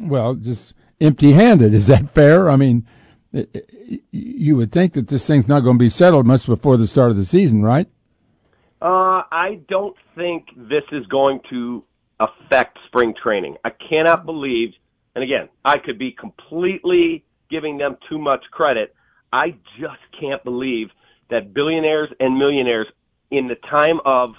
Speaker 3: well, just empty-handed. Is that fair? I mean, i- i- you would think that this thing's not going to be settled much before the start of the season, right?
Speaker 9: Uh, I don't think this is going to affect spring training. I cannot believe, and again, I could be completely giving them too much credit. I just can't believe that billionaires and millionaires in the time of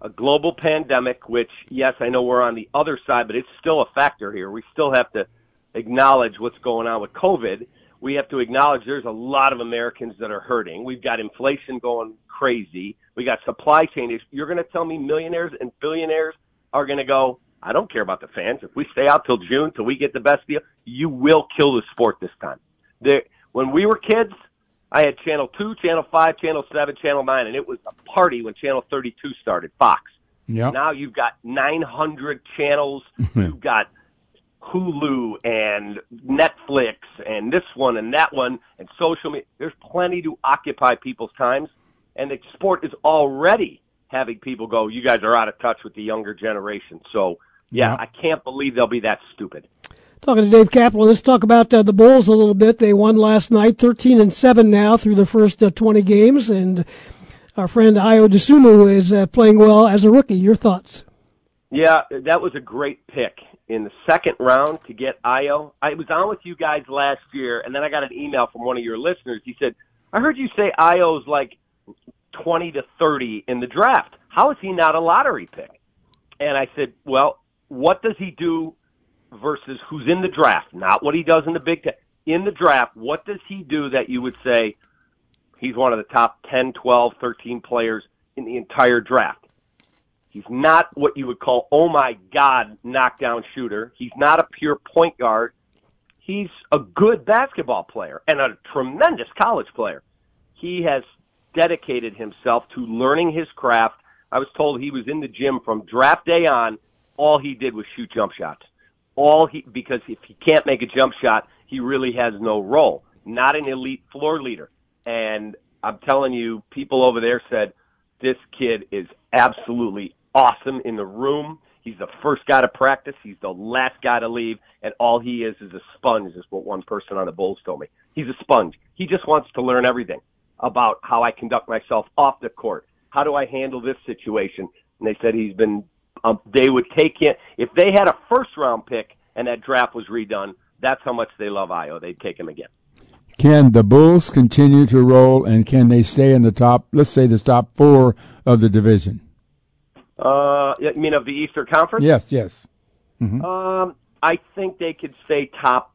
Speaker 9: a global pandemic, which yes, I know we're on the other side, but it's still a factor here. We still have to acknowledge what's going on with COVID. We have to acknowledge there's a lot of Americans that are hurting. We've got inflation going crazy. We got supply chain issues. You're going to tell me millionaires and billionaires are going to go, I don't care about the fans. If we stay out till June till we get the best deal, you will kill the sport this time. There, when we were kids, I had Channel 2, Channel 5, Channel 7, Channel 9, and it was a party when Channel 32 started, Fox.
Speaker 3: Yeah.
Speaker 9: Now you've got 900 channels. you've got Hulu and Netflix and this one and that one and social media. There's plenty to occupy people's times, and the sport is already having people go, "You guys are out of touch with the younger generation." So, yeah,
Speaker 2: Yeah.
Speaker 9: I can't believe they'll be that stupid.
Speaker 2: Talking to Dave Kaplan, let's talk about uh, the Bulls a little bit. They won last night, 13 and 7 now through the first uh, 20 games, and our friend Ayo Dosunmu is uh, playing well as a rookie. Your thoughts?
Speaker 9: Yeah, that was a great pick in the second round to get Ayo. I was on with you guys last year, and then I got an email from one of your listeners. He said, "I heard you say Ayo's like 20 to 30 in the draft. How is he not a lottery pick?" And I said, "Well, what does he do versus who's in the draft? Not what he does in the Big Ten. In the draft, what does he do that you would say he's one of the top 10, 12, 13 players in the entire draft?" He's not what you would call, oh my God, knockdown shooter. He's not a pure point guard. He's a good basketball player and a tremendous college player. He has dedicated himself to learning his craft. I was told he was in the gym from draft day on. All he did was shoot jump shots. All he, because if he can't make a jump shot, he really has no role. Not an elite floor leader. And I'm telling you, people over there said, this kid is absolutely awesome in the room. He's the first guy to practice. He's the last guy to leave. And all he is is a sponge, is what one person on the Bulls told me. He's a sponge. He just wants to learn everything about how I conduct myself off the court. How do I handle this situation? And they said he's been, um, they would take him, if they had a first round pick and that draft was redone, that's how much they love Ayo. They'd take him again.
Speaker 3: Can the Bulls continue to roll, and can they stay in the top? Let's say the top four of the division.
Speaker 9: Uh, you mean of the Eastern Conference?
Speaker 3: Yes, yes. Mhm.
Speaker 9: Um, I think they could say top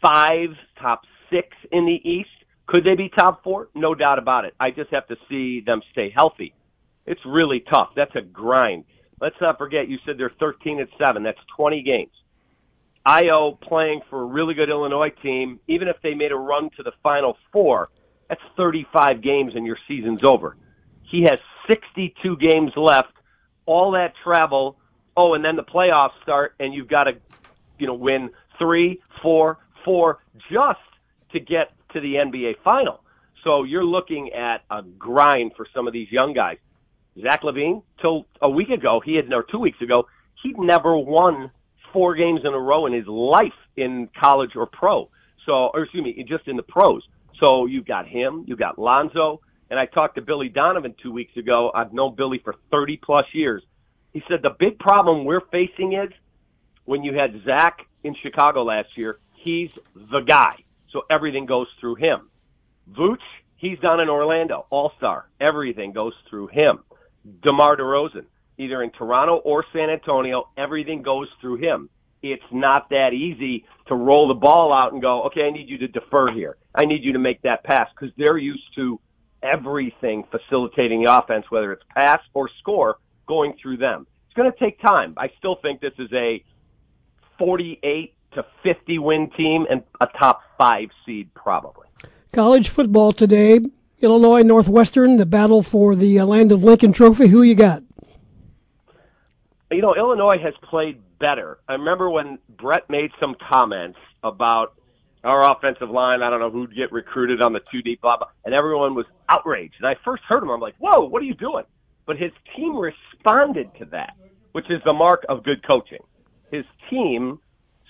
Speaker 9: five, top six in the East. Could they be top four? No doubt about it. I just have to see them stay healthy. It's really tough. That's a grind. Let's not forget you said they're 13 and 7. That's 20 games. Ayo playing for a really good Illinois team, even if they made a run to the final four, that's 35 games and your season's over. He has 62 games left, all that travel. Oh, and then the playoffs start and you've got to, you know, win three, four, four just to get to the NBA final. So you're looking at a grind for some of these young guys. Zach LaVine, till a week ago, he had, or two weeks ago, he'd never won four games in a row in his life in college or pro. So, or excuse me, just in the pros. So you've got him, you've got Lonzo, And I talked to Billy Donovan two weeks ago. I've known Billy for 30 plus years. He said the big problem we're facing is when you had Zach in Chicago last year, he's the guy. So everything goes through him. Vooch, he's down in Orlando, all star. Everything goes through him. DeMar DeRozan, either in Toronto or San Antonio, everything goes through him. It's not that easy to roll the ball out and go, okay, I need you to defer here. I need you to make that pass because they're used to everything facilitating the offense, whether it's pass or score, going through them. It's going to take time. I still think this is a 48 to 50 win team and a top five seed probably.
Speaker 2: College football today, Illinois Northwestern, the battle for the uh, Land of Lincoln Trophy. Who you got?
Speaker 9: You know, Illinois has played better. I remember when Bret made some comments about our offensive line. I don't know who'd get recruited on the two deep, blah, blah, and everyone was outraged. And I first heard him, I'm like, whoa, what are you doing? But his team responded to that, which is the mark of good coaching. His team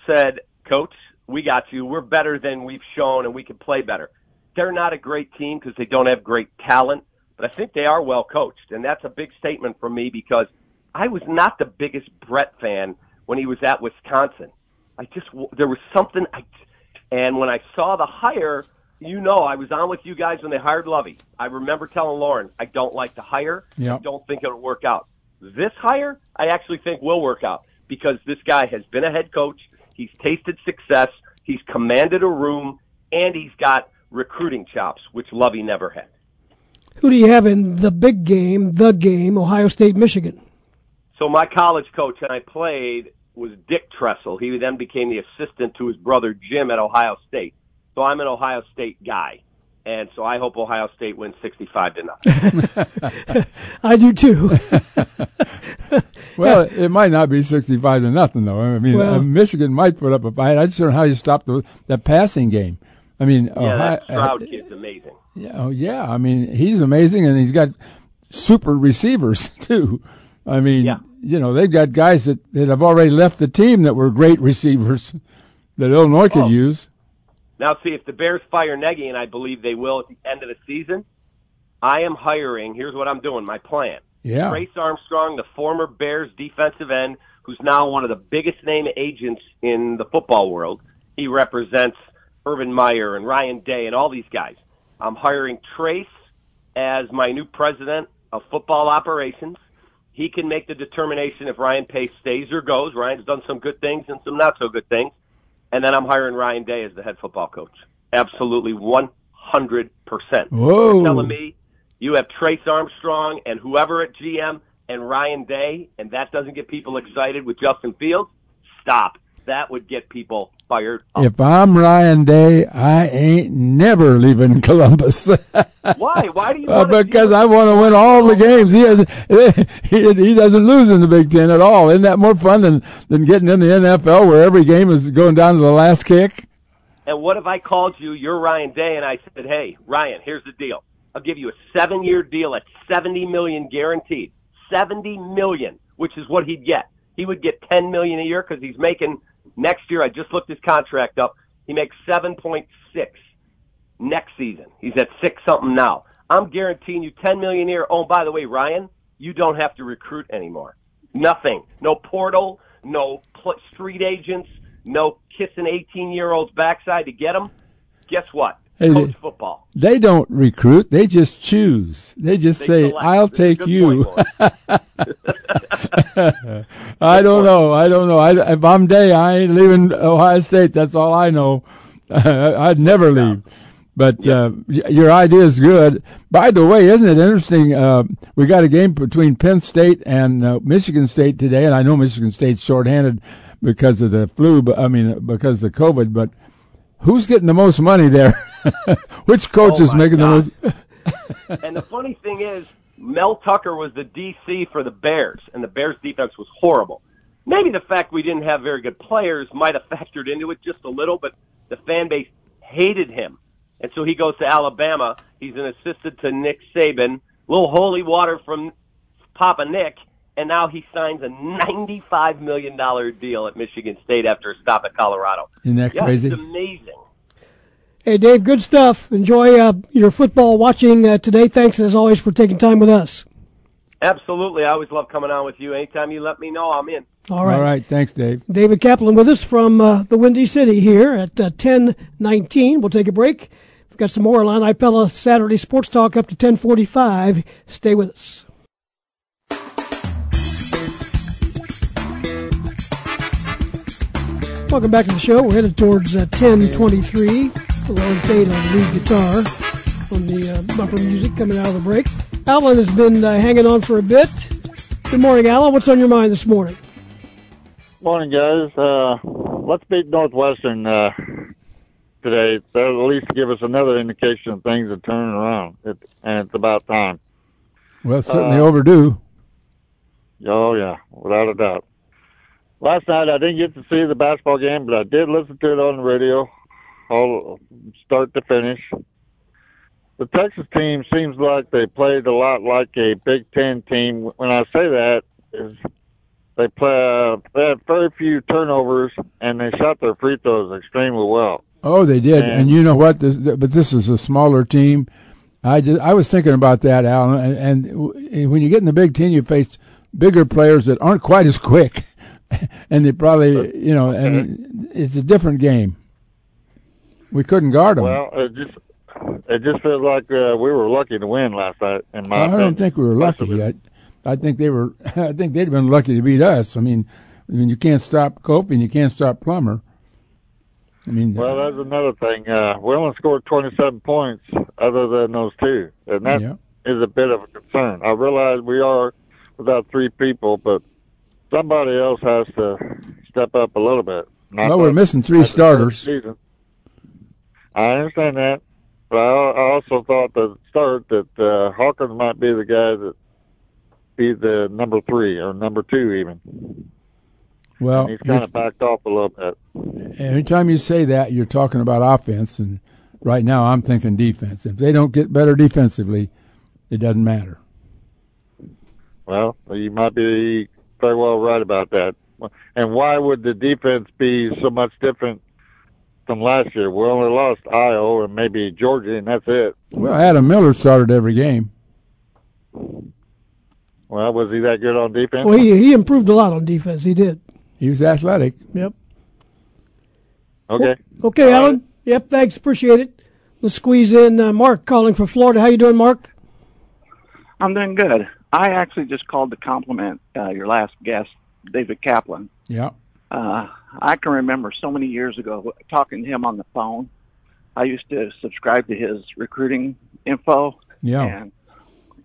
Speaker 9: said, Coach, we got you. We're better than we've shown, and we can play better. They're not a great team because they don't have great talent, but I think they are well coached, and that's a big statement from me because I was not the biggest Bret fan when he was at Wisconsin. I just there was something I, and when I saw the hire, you know, I was on with you guys when they hired Lovie. I remember telling Loren, I don't like the hire.
Speaker 3: Yep.
Speaker 9: I don't think it'll work out. This hire, I actually think will work out because this guy has been a head coach. He's tasted success. He's commanded a room, and he's got recruiting chops, which Lovie never had.
Speaker 2: Who do you have in the big game, the game, Ohio State, Michigan?
Speaker 9: So my college coach and I played was Dick Tressel. He then became the assistant to his brother Jim at Ohio State. So I'm an Ohio State guy. And so I hope Ohio State wins 65 to nothing.
Speaker 2: I do too.
Speaker 3: well, it might not be 65 to nothing, though. I mean,
Speaker 2: Well-
Speaker 3: uh, Michigan might put up a fight. I just don't know how you stop the, the passing game. I mean,
Speaker 9: yeah,
Speaker 3: Ohio,
Speaker 9: that Stroud kid's amazing.
Speaker 3: Yeah, oh yeah. I mean, he's amazing, and he's got super receivers too. I mean,
Speaker 9: Yeah.
Speaker 3: you know, they've got guys that, that have already left the team that were great receivers that Illinois could
Speaker 9: Oh.
Speaker 3: use.
Speaker 9: Now, see, if the Bears fire Nagy, and I believe they will at the end of the season, I am hiring. Here's what I'm doing. My plan.
Speaker 3: Yeah.
Speaker 9: Trace Armstrong, the former Bears defensive end, who's now one of the biggest name agents in the football world. He represents Urban Meyer and Ryan Day and all these guys. I'm hiring Trace as my new president of football operations. He can make the determination if Ryan Pace stays or goes. Ryan's done some good things and some not so good things. And then I'm hiring Ryan Day as the head football coach. Absolutely 100%.
Speaker 3: Whoa.
Speaker 9: You're telling me you have Trace Armstrong and whoever at GM and Ryan Day, and that doesn't get people excited with Justin Fields? Stop. That would get people fired up.
Speaker 3: If I'm Ryan Day, I ain't never leaving Columbus.
Speaker 9: Why? Why do you
Speaker 3: Uh, because I want to win all the games. He, has, he he doesn't lose in the Big Ten at all. Isn't that more fun than than getting in the NFL where every game is going down to the last kick?
Speaker 9: And what if I called you, you're Ryan Day, and I said, hey, Ryan, here's the deal. I'll give you a seven year deal at 70 million guaranteed. 70 million, which is what he'd get. He would get 10 million a year because he's making next year. I just looked his contract up. He makes 7.6 next season. He's at six something now. I'm guaranteeing you 10 million a year. Oh, by the way, Ryan, you don't have to recruit anymore. Nothing. No portal. No street agents. No kissing 18 year olds backside to get them. Guess what?
Speaker 3: Hey,
Speaker 9: Coach
Speaker 3: they-
Speaker 9: football.
Speaker 3: They don't recruit. They just choose. They just
Speaker 9: They
Speaker 3: say,
Speaker 9: select.
Speaker 3: "I'll
Speaker 9: This
Speaker 3: take you." I don't know. I don't know. I, if I'm Day, I ain't leaving Ohio State. That's all I know. I'd never leave. But uh, your idea is good. By the way, isn't it interesting? Uh, we got a game between Penn State and uh, Michigan State today, and I know Michigan State's shorthanded because of the flu. But I mean, because of the COVID. But who's getting the most money there? Which coach
Speaker 9: Oh,
Speaker 3: is making
Speaker 9: God.
Speaker 3: the most?
Speaker 9: and the funny thing is, Mel Tucker was the DC for the Bears, and the Bears defense was horrible. Maybe the fact we didn't have very good players might have factored into it just a little, but the fan base hated him. And so he goes to Alabama. He's an assistant to Nick Saban, little holy water from Papa Nick, and now he signs a $95 million deal at Michigan State after a stop at Colorado.
Speaker 3: Isn't that
Speaker 9: Yeah,
Speaker 3: crazy?
Speaker 9: It's amazing.
Speaker 2: Hey, Dave, good stuff. Enjoy uh, your football watching uh, today. Thanks, as always, for taking time with us.
Speaker 9: Absolutely. I always love coming on with you. Anytime you let me know, I'm in.
Speaker 2: All right.
Speaker 3: All right. Thanks, Dave.
Speaker 2: David Kaplan with us from uh, the Windy City here at uh, 1019. We'll take a break. We've got some more Illini Pella Saturday Sports Talk up to 1045. Stay with us. Welcome back to the show. We're headed towards uh, 1023. Loren Tate on lead guitar on the uh, bumper music coming out of the break. Alan has been uh, hanging on for a bit. Good morning, Alan. What's on your mind this morning?
Speaker 10: Morning, guys. Uh, let's beat Northwestern uh, today. That'll at least give us another indication of things are turning around, it, and it's about time.
Speaker 3: Well, it's certainly overdue.
Speaker 10: Oh yeah, without a doubt. Last night I didn't get to see the basketball game, but I did listen to it on the radio, all start to finish. The Texas team seems like they played a lot like a Big Ten team. When I say that, is they play uh, they had very few turnovers and they shot their free throws extremely well.
Speaker 3: Oh, they did. And,
Speaker 10: And-
Speaker 3: you know what? This, but this is a smaller team. I just I was thinking about that, Alan. And, and when you get in the Big Ten, you face bigger players that aren't quite as quick, and they probably you know, and it's a different game. We couldn't guard them.
Speaker 10: Well, it just it just feels like uh, we were lucky to win last night. In my
Speaker 3: I
Speaker 10: opinion.
Speaker 3: don't think we were lucky. I, I think they were. I think they'd have been lucky to beat us. I mean, I mean, you can't stop Cope and you can't stop Plummer. I mean,
Speaker 10: Well, that's another thing. Uh, we only scored 27 points other than those two, and that is
Speaker 3: Yeah.
Speaker 10: a bit of a concern. I realize we are without three people, but somebody else has to step up a little bit. Not
Speaker 3: well, we're missing three
Speaker 10: at the start of the
Speaker 3: starters.
Speaker 10: season. I understand that, but I, also thought at the start that uh, Hawkins might be the guy that be the number three or number two even.
Speaker 3: Well,
Speaker 10: And he's kind of backed off a little bit.
Speaker 3: Anytime you say that, you're talking about offense, and right now I'm thinking defense. If they don't get better defensively, it doesn't matter.
Speaker 10: Well, you might be very well right about that. And why would the defense be so much different from last year? We only lost Iowa and maybe Georgia, and that's it.
Speaker 3: Well, Adam Miller started every game.
Speaker 10: Well, was he that good on defense?
Speaker 2: Well, he, he improved a lot on defense. He did.
Speaker 3: He was athletic.
Speaker 2: Yep.
Speaker 10: Okay.
Speaker 2: Okay, Alan. Yep. Thanks. Appreciate it. Let's squeeze in uh, Mark calling for Florida. How you doing, Mark?
Speaker 11: I'm doing good. I actually just called to compliment uh, your last guest, David Kaplan.
Speaker 3: Yeah.
Speaker 11: Uh, I can remember so many years ago talking to him on the phone. I used to subscribe to his recruiting info.
Speaker 3: Yeah.
Speaker 11: And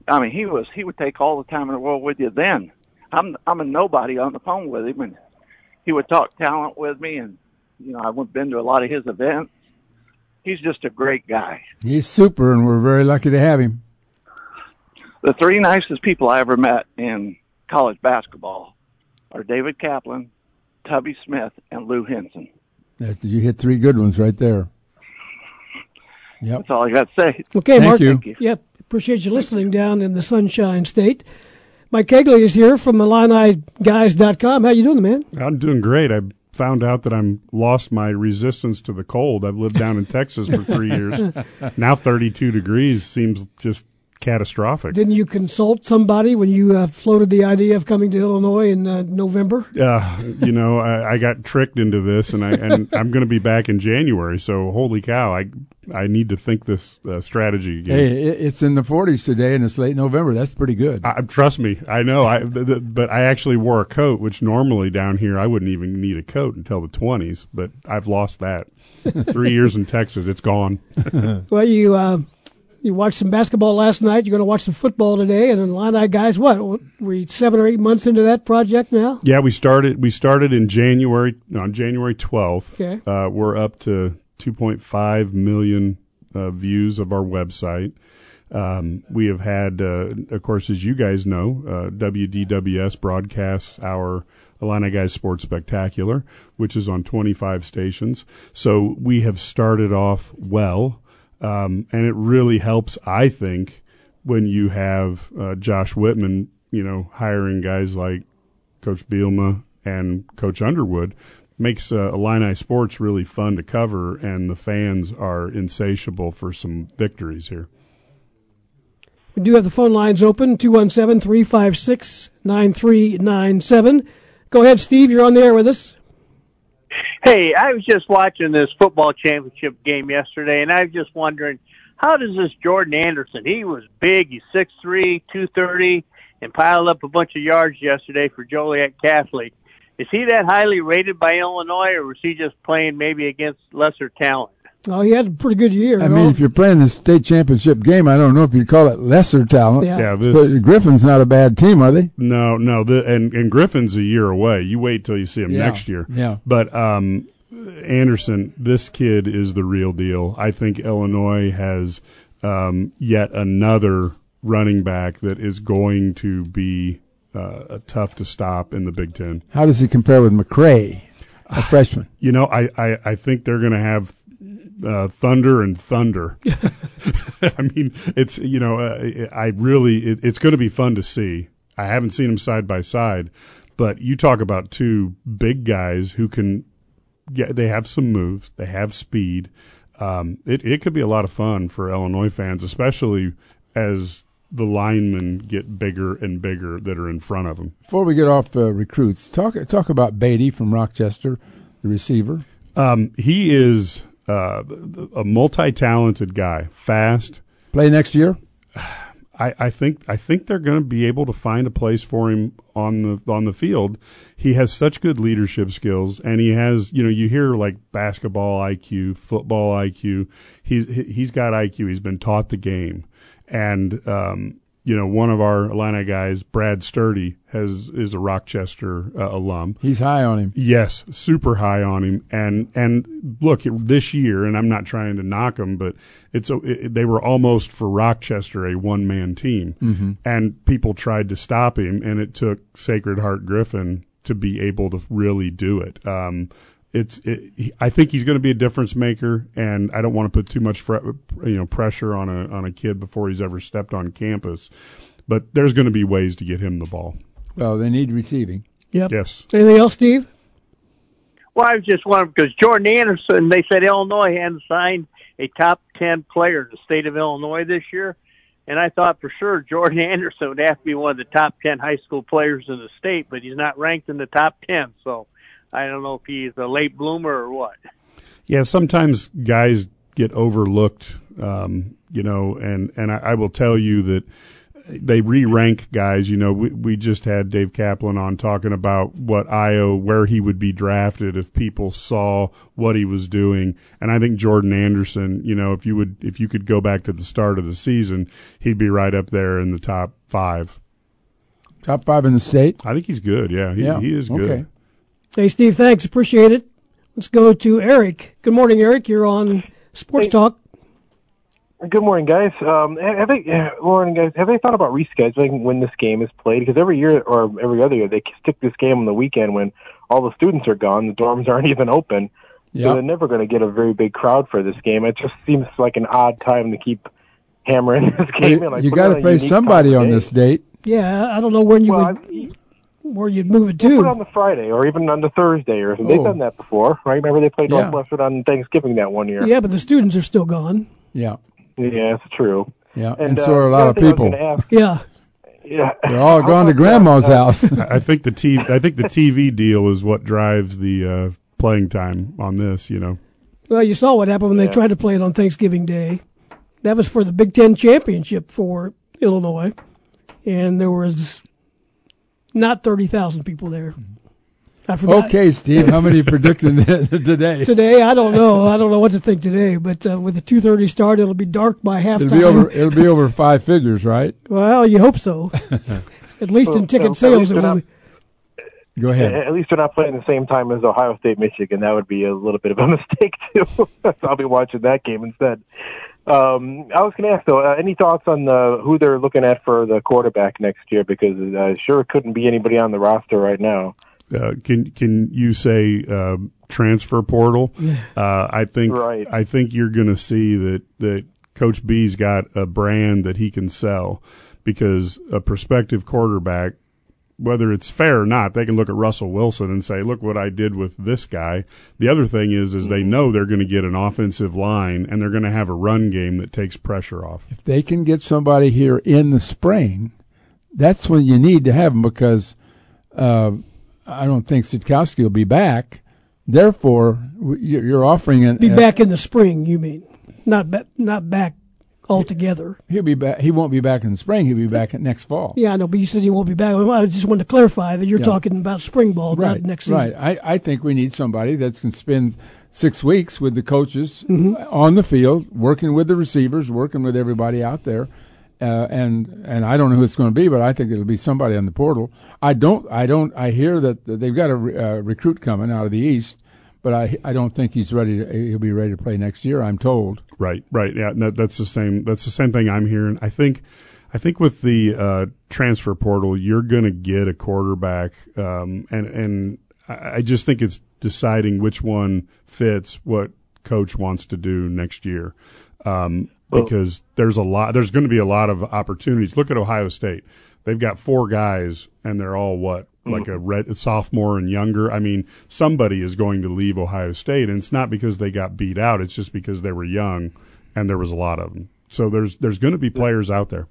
Speaker 11: I mean, he was he would take all the time in the world with you. Then I'm I'm a nobody on the phone with him, and he would talk talent with me, and you know I've been to a lot of his events. He's just a great guy.
Speaker 3: He's super, and we're very lucky to have him.
Speaker 11: The three nicest people I ever met in college basketball are David Kaplan, Tubby Smith, and Lou Henson.
Speaker 3: That's, you hit three good ones right there. Yep.
Speaker 11: That's all I got to say.
Speaker 2: Okay,
Speaker 3: Thank
Speaker 2: Mark.
Speaker 3: you.
Speaker 2: Thank you. Yep. Appreciate you listening down in the Sunshine State. Mike Kegley is here from IlliniGuys.com. How you doing, man?
Speaker 12: I'm doing great. I found out that I'm lost my resistance to the cold. I've lived down in Texas for three years. Now 32 degrees seems just catastrophic.
Speaker 2: Didn't you consult somebody when you uh, floated the idea of coming to Illinois in uh, November?
Speaker 12: Uh, you know, I, I got tricked into this, and I and I'm going to be back in January. So holy cow, I I need to think this uh, strategy again.
Speaker 3: Hey, it's in the 40s today, and it's late November. That's pretty good.
Speaker 12: I, trust me, I know. I th- th- but I actually wore a coat, which normally down here I wouldn't even need a coat until the twenties. But I've lost that. Three years in Texas, it's gone.
Speaker 2: Well, you uh, you watched some basketball last night. You're going to watch some football today. And then Illini guys, what? we seven or eight months into that project now?
Speaker 12: Yeah, we started. We started in January on January twelfth.
Speaker 2: Okay.
Speaker 12: Uh, we're up to two point five million uh, views of our website. Um, we have had, uh, of course, as you guys know, uh, WDWS broadcasts our Illini Guys Sports Spectacular, which is on 25 stations. So we have started off well, um, and it really helps, I think, when you have uh, Josh Whitman, you know, hiring guys like Coach Bielema and Coach Underwood, makes uh, Illini sports really fun to cover, and the fans are insatiable for some victories here.
Speaker 2: We do have the phone lines open 217 356 9397. Go ahead, Steve. You're on the air with us.
Speaker 13: Hey, I was just watching this football championship game yesterday, and I was just wondering how does this Jordan Anderson? He was big. He's six three, two thirty, and piled up a bunch of yards yesterday for Joliet Catholic. Is he that highly rated by Illinois, or was he just playing maybe against lesser talent?
Speaker 2: Oh, he had a pretty good year.
Speaker 3: I mean, if you're playing the state championship game, I don't know if you'd call it lesser talent.
Speaker 2: Yeah.
Speaker 12: Yeah, this-
Speaker 3: But Griffin's not a bad team, are they?
Speaker 12: No, no, the, and and Griffin's a year away. You wait till you see him
Speaker 3: Yeah,
Speaker 12: next year.
Speaker 3: yeah.
Speaker 12: But um, Anderson, this kid is the real deal. I think Illinois has um, yet another running back that is going to be uh, tough to stop in the Big Ten.
Speaker 3: How does he compare with McCray, a freshman?
Speaker 12: You know, I, I, I think they're going to have uh, thunder and thunder. I mean, it's you know, uh, I really it, it's going to be fun to see. I haven't seen them side by side, but you talk about two big guys who can get. They have some moves. They have speed. Um, it it could be a lot of fun for Illinois fans, especially as the linemen get bigger and bigger that are in front of them.
Speaker 3: Before we get off uh, recruits, talk talk about Beatty from Rochester, the receiver.
Speaker 12: Um, he is uh, a multi-talented guy, fast.
Speaker 3: Play next year.
Speaker 12: I, I think I think they're going to be able to find a place for him on the on the field. He has such good leadership skills, and he has you know you hear like basketball IQ, football IQ. He's he's got IQ. He's been taught the game, and um, you know one of our Illini guys, Brad Sturdy, has is a Rochester uh, alum.
Speaker 3: He's high on him.
Speaker 12: Yes, super high on him. And and look, this year, and I'm not trying to knock him, but it's a, it, they were almost for Rochester a one man team,
Speaker 3: Mhm.
Speaker 12: and people tried to stop him, and it took Sacred Heart Griffin to be able to really do it. Um, it's it, I think he's going to be a difference maker, and I don't want to put too much fre- you know pressure on a on a kid before he's ever stepped on campus. But there's going to be ways to get him the ball.
Speaker 3: Well, they need receiving.
Speaker 2: Yep.
Speaker 12: Yes.
Speaker 2: Anything else, Steve?
Speaker 13: Well, I was just wondering because Jordan Anderson, they said Illinois hadn't signed a top 10 player in the state of Illinois this year. And I thought for sure Jordan Anderson would have to be one of the top 10 high school players in the state, but he's not ranked in the top 10. So I don't know if he's a late bloomer or what.
Speaker 12: Yeah, sometimes guys get overlooked, um, you know, and, and I, I will tell you that they re-rank guys. You know, we, we just had Dave Kaplan on talking about what Ayo, where he would be drafted if people saw what he was doing. And I think Jordan Anderson, you know, if you would, if you could go back to the start of the season, he'd be right up there in the top five.
Speaker 3: Top five in the state.
Speaker 12: I think he's good. Yeah, he,
Speaker 3: Yeah,
Speaker 12: he is good.
Speaker 3: okay.
Speaker 2: Hey, Steve, thanks. Appreciate it. Let's go to Eric. Good morning, Eric. You're on Sports
Speaker 14: Hey.
Speaker 2: Talk.
Speaker 14: Good morning, guys. Um, have they, uh, Loren, guys, have they thought about rescheduling when this game is played? Because every year or every other year, they stick this game on the weekend when all the students are gone, the dorms aren't even open.
Speaker 3: Yeah.
Speaker 14: So they're never going to get a very big crowd for this game. It just seems like an odd time to keep hammering this game.
Speaker 3: You,
Speaker 14: in. Like,
Speaker 3: you got to play somebody on this date.
Speaker 2: Yeah, I don't know when you
Speaker 14: Well,
Speaker 2: would, where you'd move it
Speaker 14: We'll put
Speaker 2: to.
Speaker 14: on the Friday or even on the Thursday or something.
Speaker 3: Oh.
Speaker 14: They've done that before, right? Remember they played
Speaker 3: Yeah.
Speaker 14: Northwestern on Thanksgiving that one year.
Speaker 2: Yeah, but the students are still gone.
Speaker 3: Yeah,
Speaker 14: Yeah, it's true.
Speaker 3: yeah,
Speaker 14: And,
Speaker 3: and,
Speaker 14: uh,
Speaker 3: so are a
Speaker 14: the
Speaker 3: lot
Speaker 14: other
Speaker 3: of
Speaker 14: thing I was
Speaker 3: people.
Speaker 14: gonna ask-
Speaker 2: Yeah.
Speaker 14: Yeah.
Speaker 3: They're all gone to grandma's house.
Speaker 12: I think the TV, I think the TV deal is what drives the uh, playing time on this. You know.
Speaker 2: Well, you saw what happened when they tried to play it on Thanksgiving Day. That was for the Big Ten championship for Illinois, and there was not thirty thousand people there. I forgot.
Speaker 3: Okay, Steve, how many predicting today?
Speaker 2: Today, I don't know. I don't know what to think today, but uh, with the two thirty start, it'll be dark by halftime.
Speaker 3: It'll be over. It'll be over five figures, right?
Speaker 2: Well, you hope so. At least
Speaker 14: Well,
Speaker 2: in ticket
Speaker 14: well,
Speaker 2: sales,
Speaker 14: least
Speaker 2: it will.
Speaker 14: not-
Speaker 2: be.
Speaker 3: Go ahead.
Speaker 14: At least they're not playing the same time as Ohio State, Michigan. That would be a little bit of a mistake too. so I'll be watching that game instead. Um, I was going to ask though, uh, any thoughts on the, who they're looking at for the quarterback next year? Because uh, sure it couldn't be anybody on the roster right now.
Speaker 12: Uh, can can you say uh, transfer portal? Uh, I think
Speaker 14: Right.
Speaker 12: I think you're going to see that that Coach B's got a brand that he can sell because a prospective quarterback whether it's fair or not, they can look at Russell Wilson and say, "Look what I did with this guy." The other thing is, is they know they're going to get an offensive line and they're going to have a run game that takes pressure off.
Speaker 3: If they can get somebody here in the spring, that's when you need to have them because uh, I don't think Sitkowski will be back. Therefore, you're you're offering an,
Speaker 2: Be
Speaker 3: a-
Speaker 2: back in the spring, you mean? Not ba- not back altogether.
Speaker 3: He'll be back. He won't be back in the spring. He'll be back next fall.
Speaker 2: Yeah, I know, but you said he won't be back. I just wanted to clarify that you're
Speaker 3: Yeah.
Speaker 2: talking about spring ball,
Speaker 3: right
Speaker 2: not next season.
Speaker 3: Right. I, I think we need somebody that can spend six weeks with the coaches
Speaker 2: Mhm.
Speaker 3: on the field, working with the receivers, working with everybody out there. Uh, and and I don't know who it's going to be, but I think it'll be somebody on the portal. I don't I don't I hear that they've got a re, uh, recruit coming out of the east, but I I don't think he's ready. To, he'll be ready to play next year. I'm told.
Speaker 12: Right, right. Yeah, that, that's the same. That's the same thing I'm hearing. I think, I think with the uh, transfer portal, you're going to get a quarterback, um, and and I I just think it's deciding which one fits what coach wants to do next year, um,
Speaker 14: Well-
Speaker 12: because there's a lot. There's going to be a lot of opportunities. Look at Ohio State. They've got four guys, and they're all what like mm-hmm. a red a sophomore and younger. I mean, somebody is going to leave Ohio State, and it's not because they got beat out. It's just because they were young, and there was a lot of them. So there's there's going to be players out there.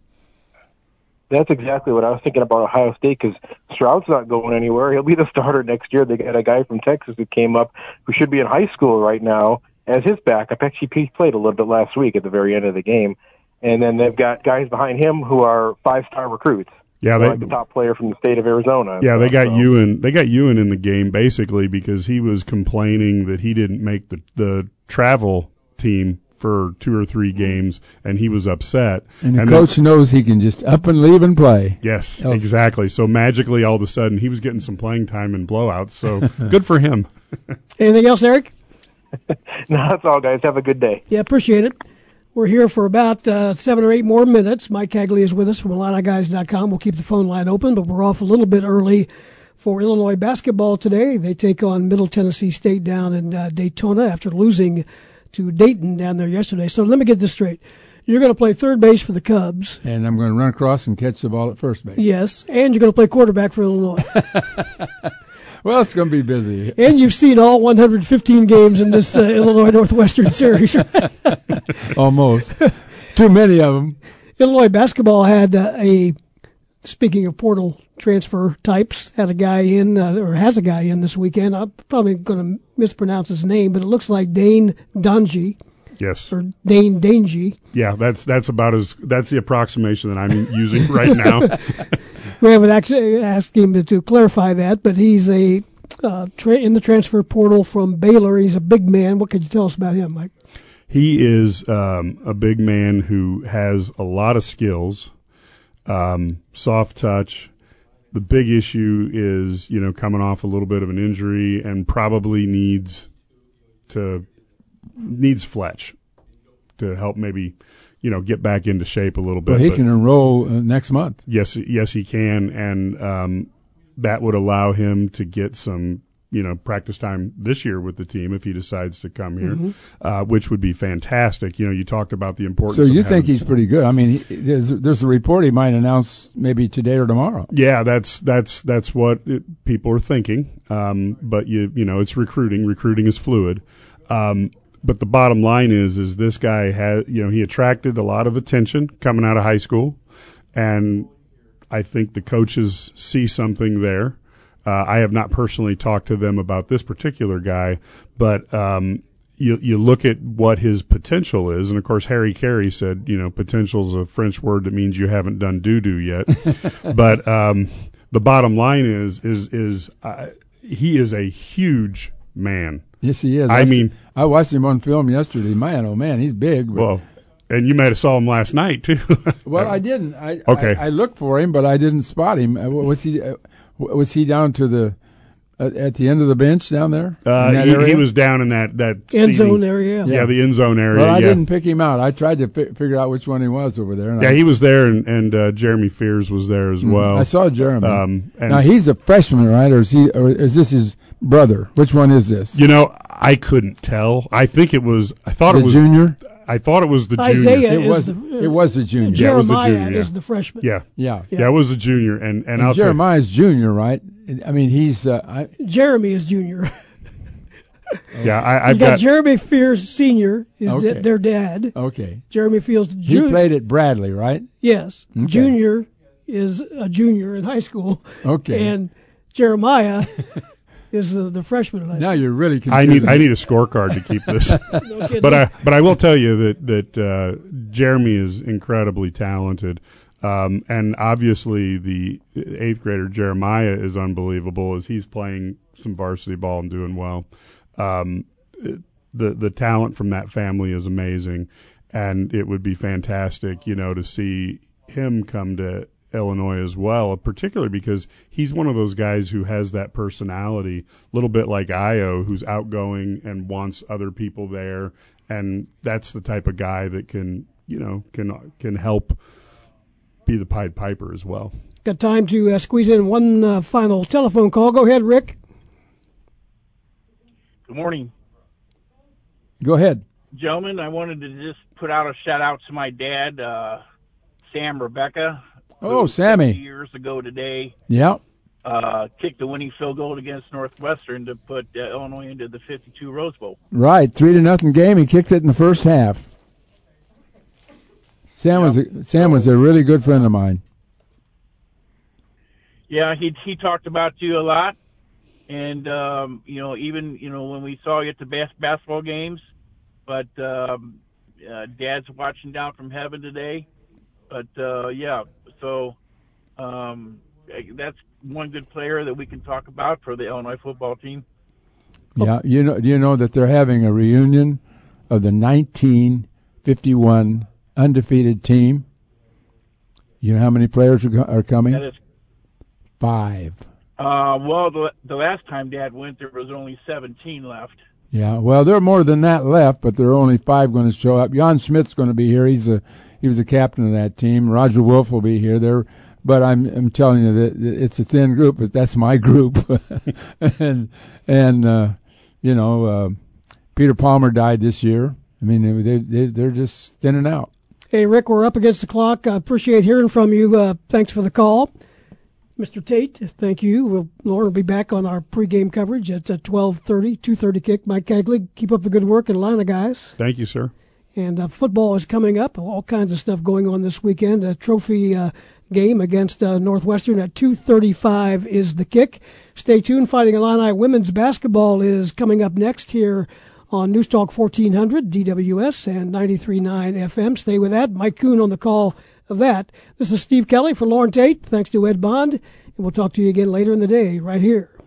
Speaker 14: That's exactly what I was thinking about Ohio State because Stroud's not going anywhere. He'll be the starter next year. They got a guy from Texas who came up who should be in high school right now as his backup. Actually, he played a little bit last week at the very end of the game. And then they've got guys behind him who are five star recruits.
Speaker 12: Yeah,
Speaker 14: They're like the top player from the state of Arizona.
Speaker 12: Yeah, they got
Speaker 14: So-
Speaker 12: Ewers. They got Ewers in the game basically because he was complaining that he didn't make the the travel team for two or three games, and he was upset.
Speaker 3: And the
Speaker 12: then-
Speaker 3: coach knows he can just up and leave and play.
Speaker 12: Yes,
Speaker 3: Else-
Speaker 12: exactly. So magically, all of a sudden, he was getting some playing time in blowouts. So good for him.
Speaker 2: Anything else, Eric?
Speaker 14: No, that's all, guys. Have a good day.
Speaker 2: Yeah, appreciate it. We're here for about uh, seven or eight more minutes. Mike Cagley is with us from IlliniGuys.com. We'll keep the phone line open, but we're off a little bit early for Illinois basketball today. They take on Middle Tennessee State down in uh, Daytona after losing to Dayton down there yesterday. So let me get this straight. You're going to play third base for the Cubs.
Speaker 3: And I'm going to run across and catch the ball at first base.
Speaker 2: Yes, and you're going to play quarterback for Illinois.
Speaker 3: Well, it's going to be busy.
Speaker 2: and you've seen all 115 games in this uh, Illinois Northwestern series.
Speaker 3: Almost. Too many of them.
Speaker 2: Illinois basketball had uh, a, speaking of portal transfer types, had a guy in, uh, or has a guy in this weekend. I'm probably going to mispronounce his name, but it looks like Dane Donji,
Speaker 12: Yes.
Speaker 2: or Dane Dangy.
Speaker 12: Yeah, that's that's about as that's the approximation that I'm using right now.
Speaker 2: We haven't actually asked him to, to clarify that, but he's a uh, tra- in the transfer portal from Baylor. He's a big man. What could you tell us about him, Mike?
Speaker 12: He is um, a big man who has a lot of skills, um, soft touch. The big issue is, you know, coming off a little bit of an injury and probably needs to needs Fletch to help maybe, you know, get back into shape a little bit.
Speaker 3: Well, he
Speaker 12: But-
Speaker 3: can enroll uh, next month.
Speaker 12: Yes, yes, he can, and um, that would allow him to get some, you know, practice time this year with the team if he decides to come here,
Speaker 3: Mhm.
Speaker 12: uh, which would be fantastic. You know, you talked about the importance.
Speaker 3: So you think he's pretty good? I mean, he, there's, there's a report he might announce maybe today or tomorrow.
Speaker 12: Yeah, that's that's that's what it, people are thinking. Um, but you you know, it's recruiting. Recruiting is fluid. Um, but the bottom line is is this guy had you know he attracted a lot of attention coming out of high school, and I think the coaches see something there. Uh, I have not personally talked to them about this particular guy, but um, you you look at what his potential is, and of course Harry Caray said, you know, potential is a French word that means you haven't done doo doo yet. but um, the bottom line is is is uh, he is a huge man.
Speaker 3: Yes, he is.
Speaker 12: I mean,
Speaker 3: I watched him on film yesterday. Man, oh man, he's big. but-
Speaker 12: well, and you might have saw him last night too.
Speaker 3: Well, I didn't. I,
Speaker 12: Okay.
Speaker 3: I, I looked for him, but I didn't spot him. Uh, Was he? Uh, was he down to the uh, at the end of the bench down there?
Speaker 12: Uh, he, he was down in that that
Speaker 2: End
Speaker 12: seating-
Speaker 2: zone area.
Speaker 12: Yeah, the end zone area.
Speaker 3: Well, I
Speaker 12: yeah.
Speaker 3: didn't pick him out. I tried to fi- figure out which one he was over there. and
Speaker 12: Yeah,
Speaker 3: I,
Speaker 12: he was there, and, and uh, Jeremy Fears was there as
Speaker 3: Mm,
Speaker 12: well.
Speaker 3: I saw Jeremy.
Speaker 12: Um, and
Speaker 3: now he's a freshman, right? Or is he? Or is this his brother? Which one is this?
Speaker 12: You know, I couldn't tell. I think it was. I thought
Speaker 3: The
Speaker 12: it was
Speaker 3: junior?
Speaker 12: I thought it was the
Speaker 2: Isaiah
Speaker 12: junior.
Speaker 3: It was
Speaker 2: the,
Speaker 3: it was the junior.
Speaker 12: Yeah, it was the
Speaker 2: Jeremiah
Speaker 12: junior, yeah.
Speaker 2: is the freshman.
Speaker 12: Yeah,
Speaker 3: Yeah.
Speaker 12: yeah, it was the junior, and and,
Speaker 3: And
Speaker 12: I'll you-
Speaker 3: Jeremiah's junior, right? I mean, he's uh, I,
Speaker 2: Jeremy is junior.
Speaker 12: yeah, I,
Speaker 2: you
Speaker 12: I've
Speaker 2: got,
Speaker 12: got
Speaker 2: Jeremy Fears Senior is
Speaker 3: Okay.
Speaker 2: da- their dad.
Speaker 3: okay.
Speaker 2: Jeremy Fields Junior.
Speaker 3: You played at Bradley, right?
Speaker 2: Yes,
Speaker 3: Okay.
Speaker 2: Junior is a junior in high school.
Speaker 3: Okay.
Speaker 2: and Jeremiah is uh, the freshman in
Speaker 3: Now
Speaker 2: school.
Speaker 3: you're really
Speaker 12: I need I need a scorecard to keep this.
Speaker 2: kidding.
Speaker 12: but I but I will tell you that that uh, Jeremy is incredibly talented, um, and obviously the eighth grader Jeremiah is unbelievable as he's playing some varsity ball and doing well. Um, the the talent from that family is amazing, and it would be fantastic, you know, to see him come to Illinois as well, particularly because he's one of those guys who has that personality, a little bit like Ayo, who's outgoing and wants other people there, and that's the type of guy that can, you know, can can help be the Pied Piper as well.
Speaker 2: Got time to uh, squeeze in one uh, final telephone call. Go ahead, Rick.
Speaker 15: Good morning,
Speaker 3: Go ahead.
Speaker 15: gentlemen. I wanted to just put out a shout out to my dad, uh, Sam Rebecca.
Speaker 3: Oh, Sammy.
Speaker 15: Years ago today,
Speaker 3: Yeah.
Speaker 15: uh, kicked the winning field goal against Northwestern to put uh, Illinois into the 52 Rose Bowl.
Speaker 3: Right, three to nothing game. He kicked it in the first half. Sam was a, Sam was a really good friend of mine.
Speaker 15: Yeah, he he talked about you a lot, and um, you know even you know when we saw you at the bas- basketball games, but um, uh, Dad's watching down from heaven today. But uh, yeah, so um, that's one good player that we can talk about for the Illinois football team.
Speaker 3: Yeah, you know, you know that they're having a reunion of the 1951 undefeated team? You know how many players are, are coming?
Speaker 15: That is,
Speaker 3: Five.
Speaker 15: uh, well, the the last time Dad went, there was only 17 left.
Speaker 3: Yeah, well, there are more than that left, but there are only five going to show up. Jan Schmidt's going to be here. He's a he was the captain of that team. Roger Wolf will be here. There, but I'm I'm telling you that that it's a thin group, but that's my group. and and uh, you know, uh, Peter Palmer died this year. I mean, they, they they're just thinning out.
Speaker 2: Hey, Rick, we're up against the clock. I appreciate hearing from you. Uh, thanks for the call. Mr. Tate, thank you. We'll, Loren will be back on our pregame coverage at uh, 12.30, 2.30 kick. Mike Kegley, keep up the good work in Atlanta, guys.
Speaker 12: Thank you, sir.
Speaker 2: And uh, football is coming up. All kinds of stuff going on this weekend. A trophy uh, game against uh, Northwestern at 2.35 is the kick. Stay tuned. Fighting Illini women's basketball is coming up next here on News Talk 1400, DWS, and 93.9 FM. Stay with that. Mike Kuhn on the call of that. This is Steve Kelly for Loren Tate. Thanks to Ed Bond. And we'll talk to you again later in the day right here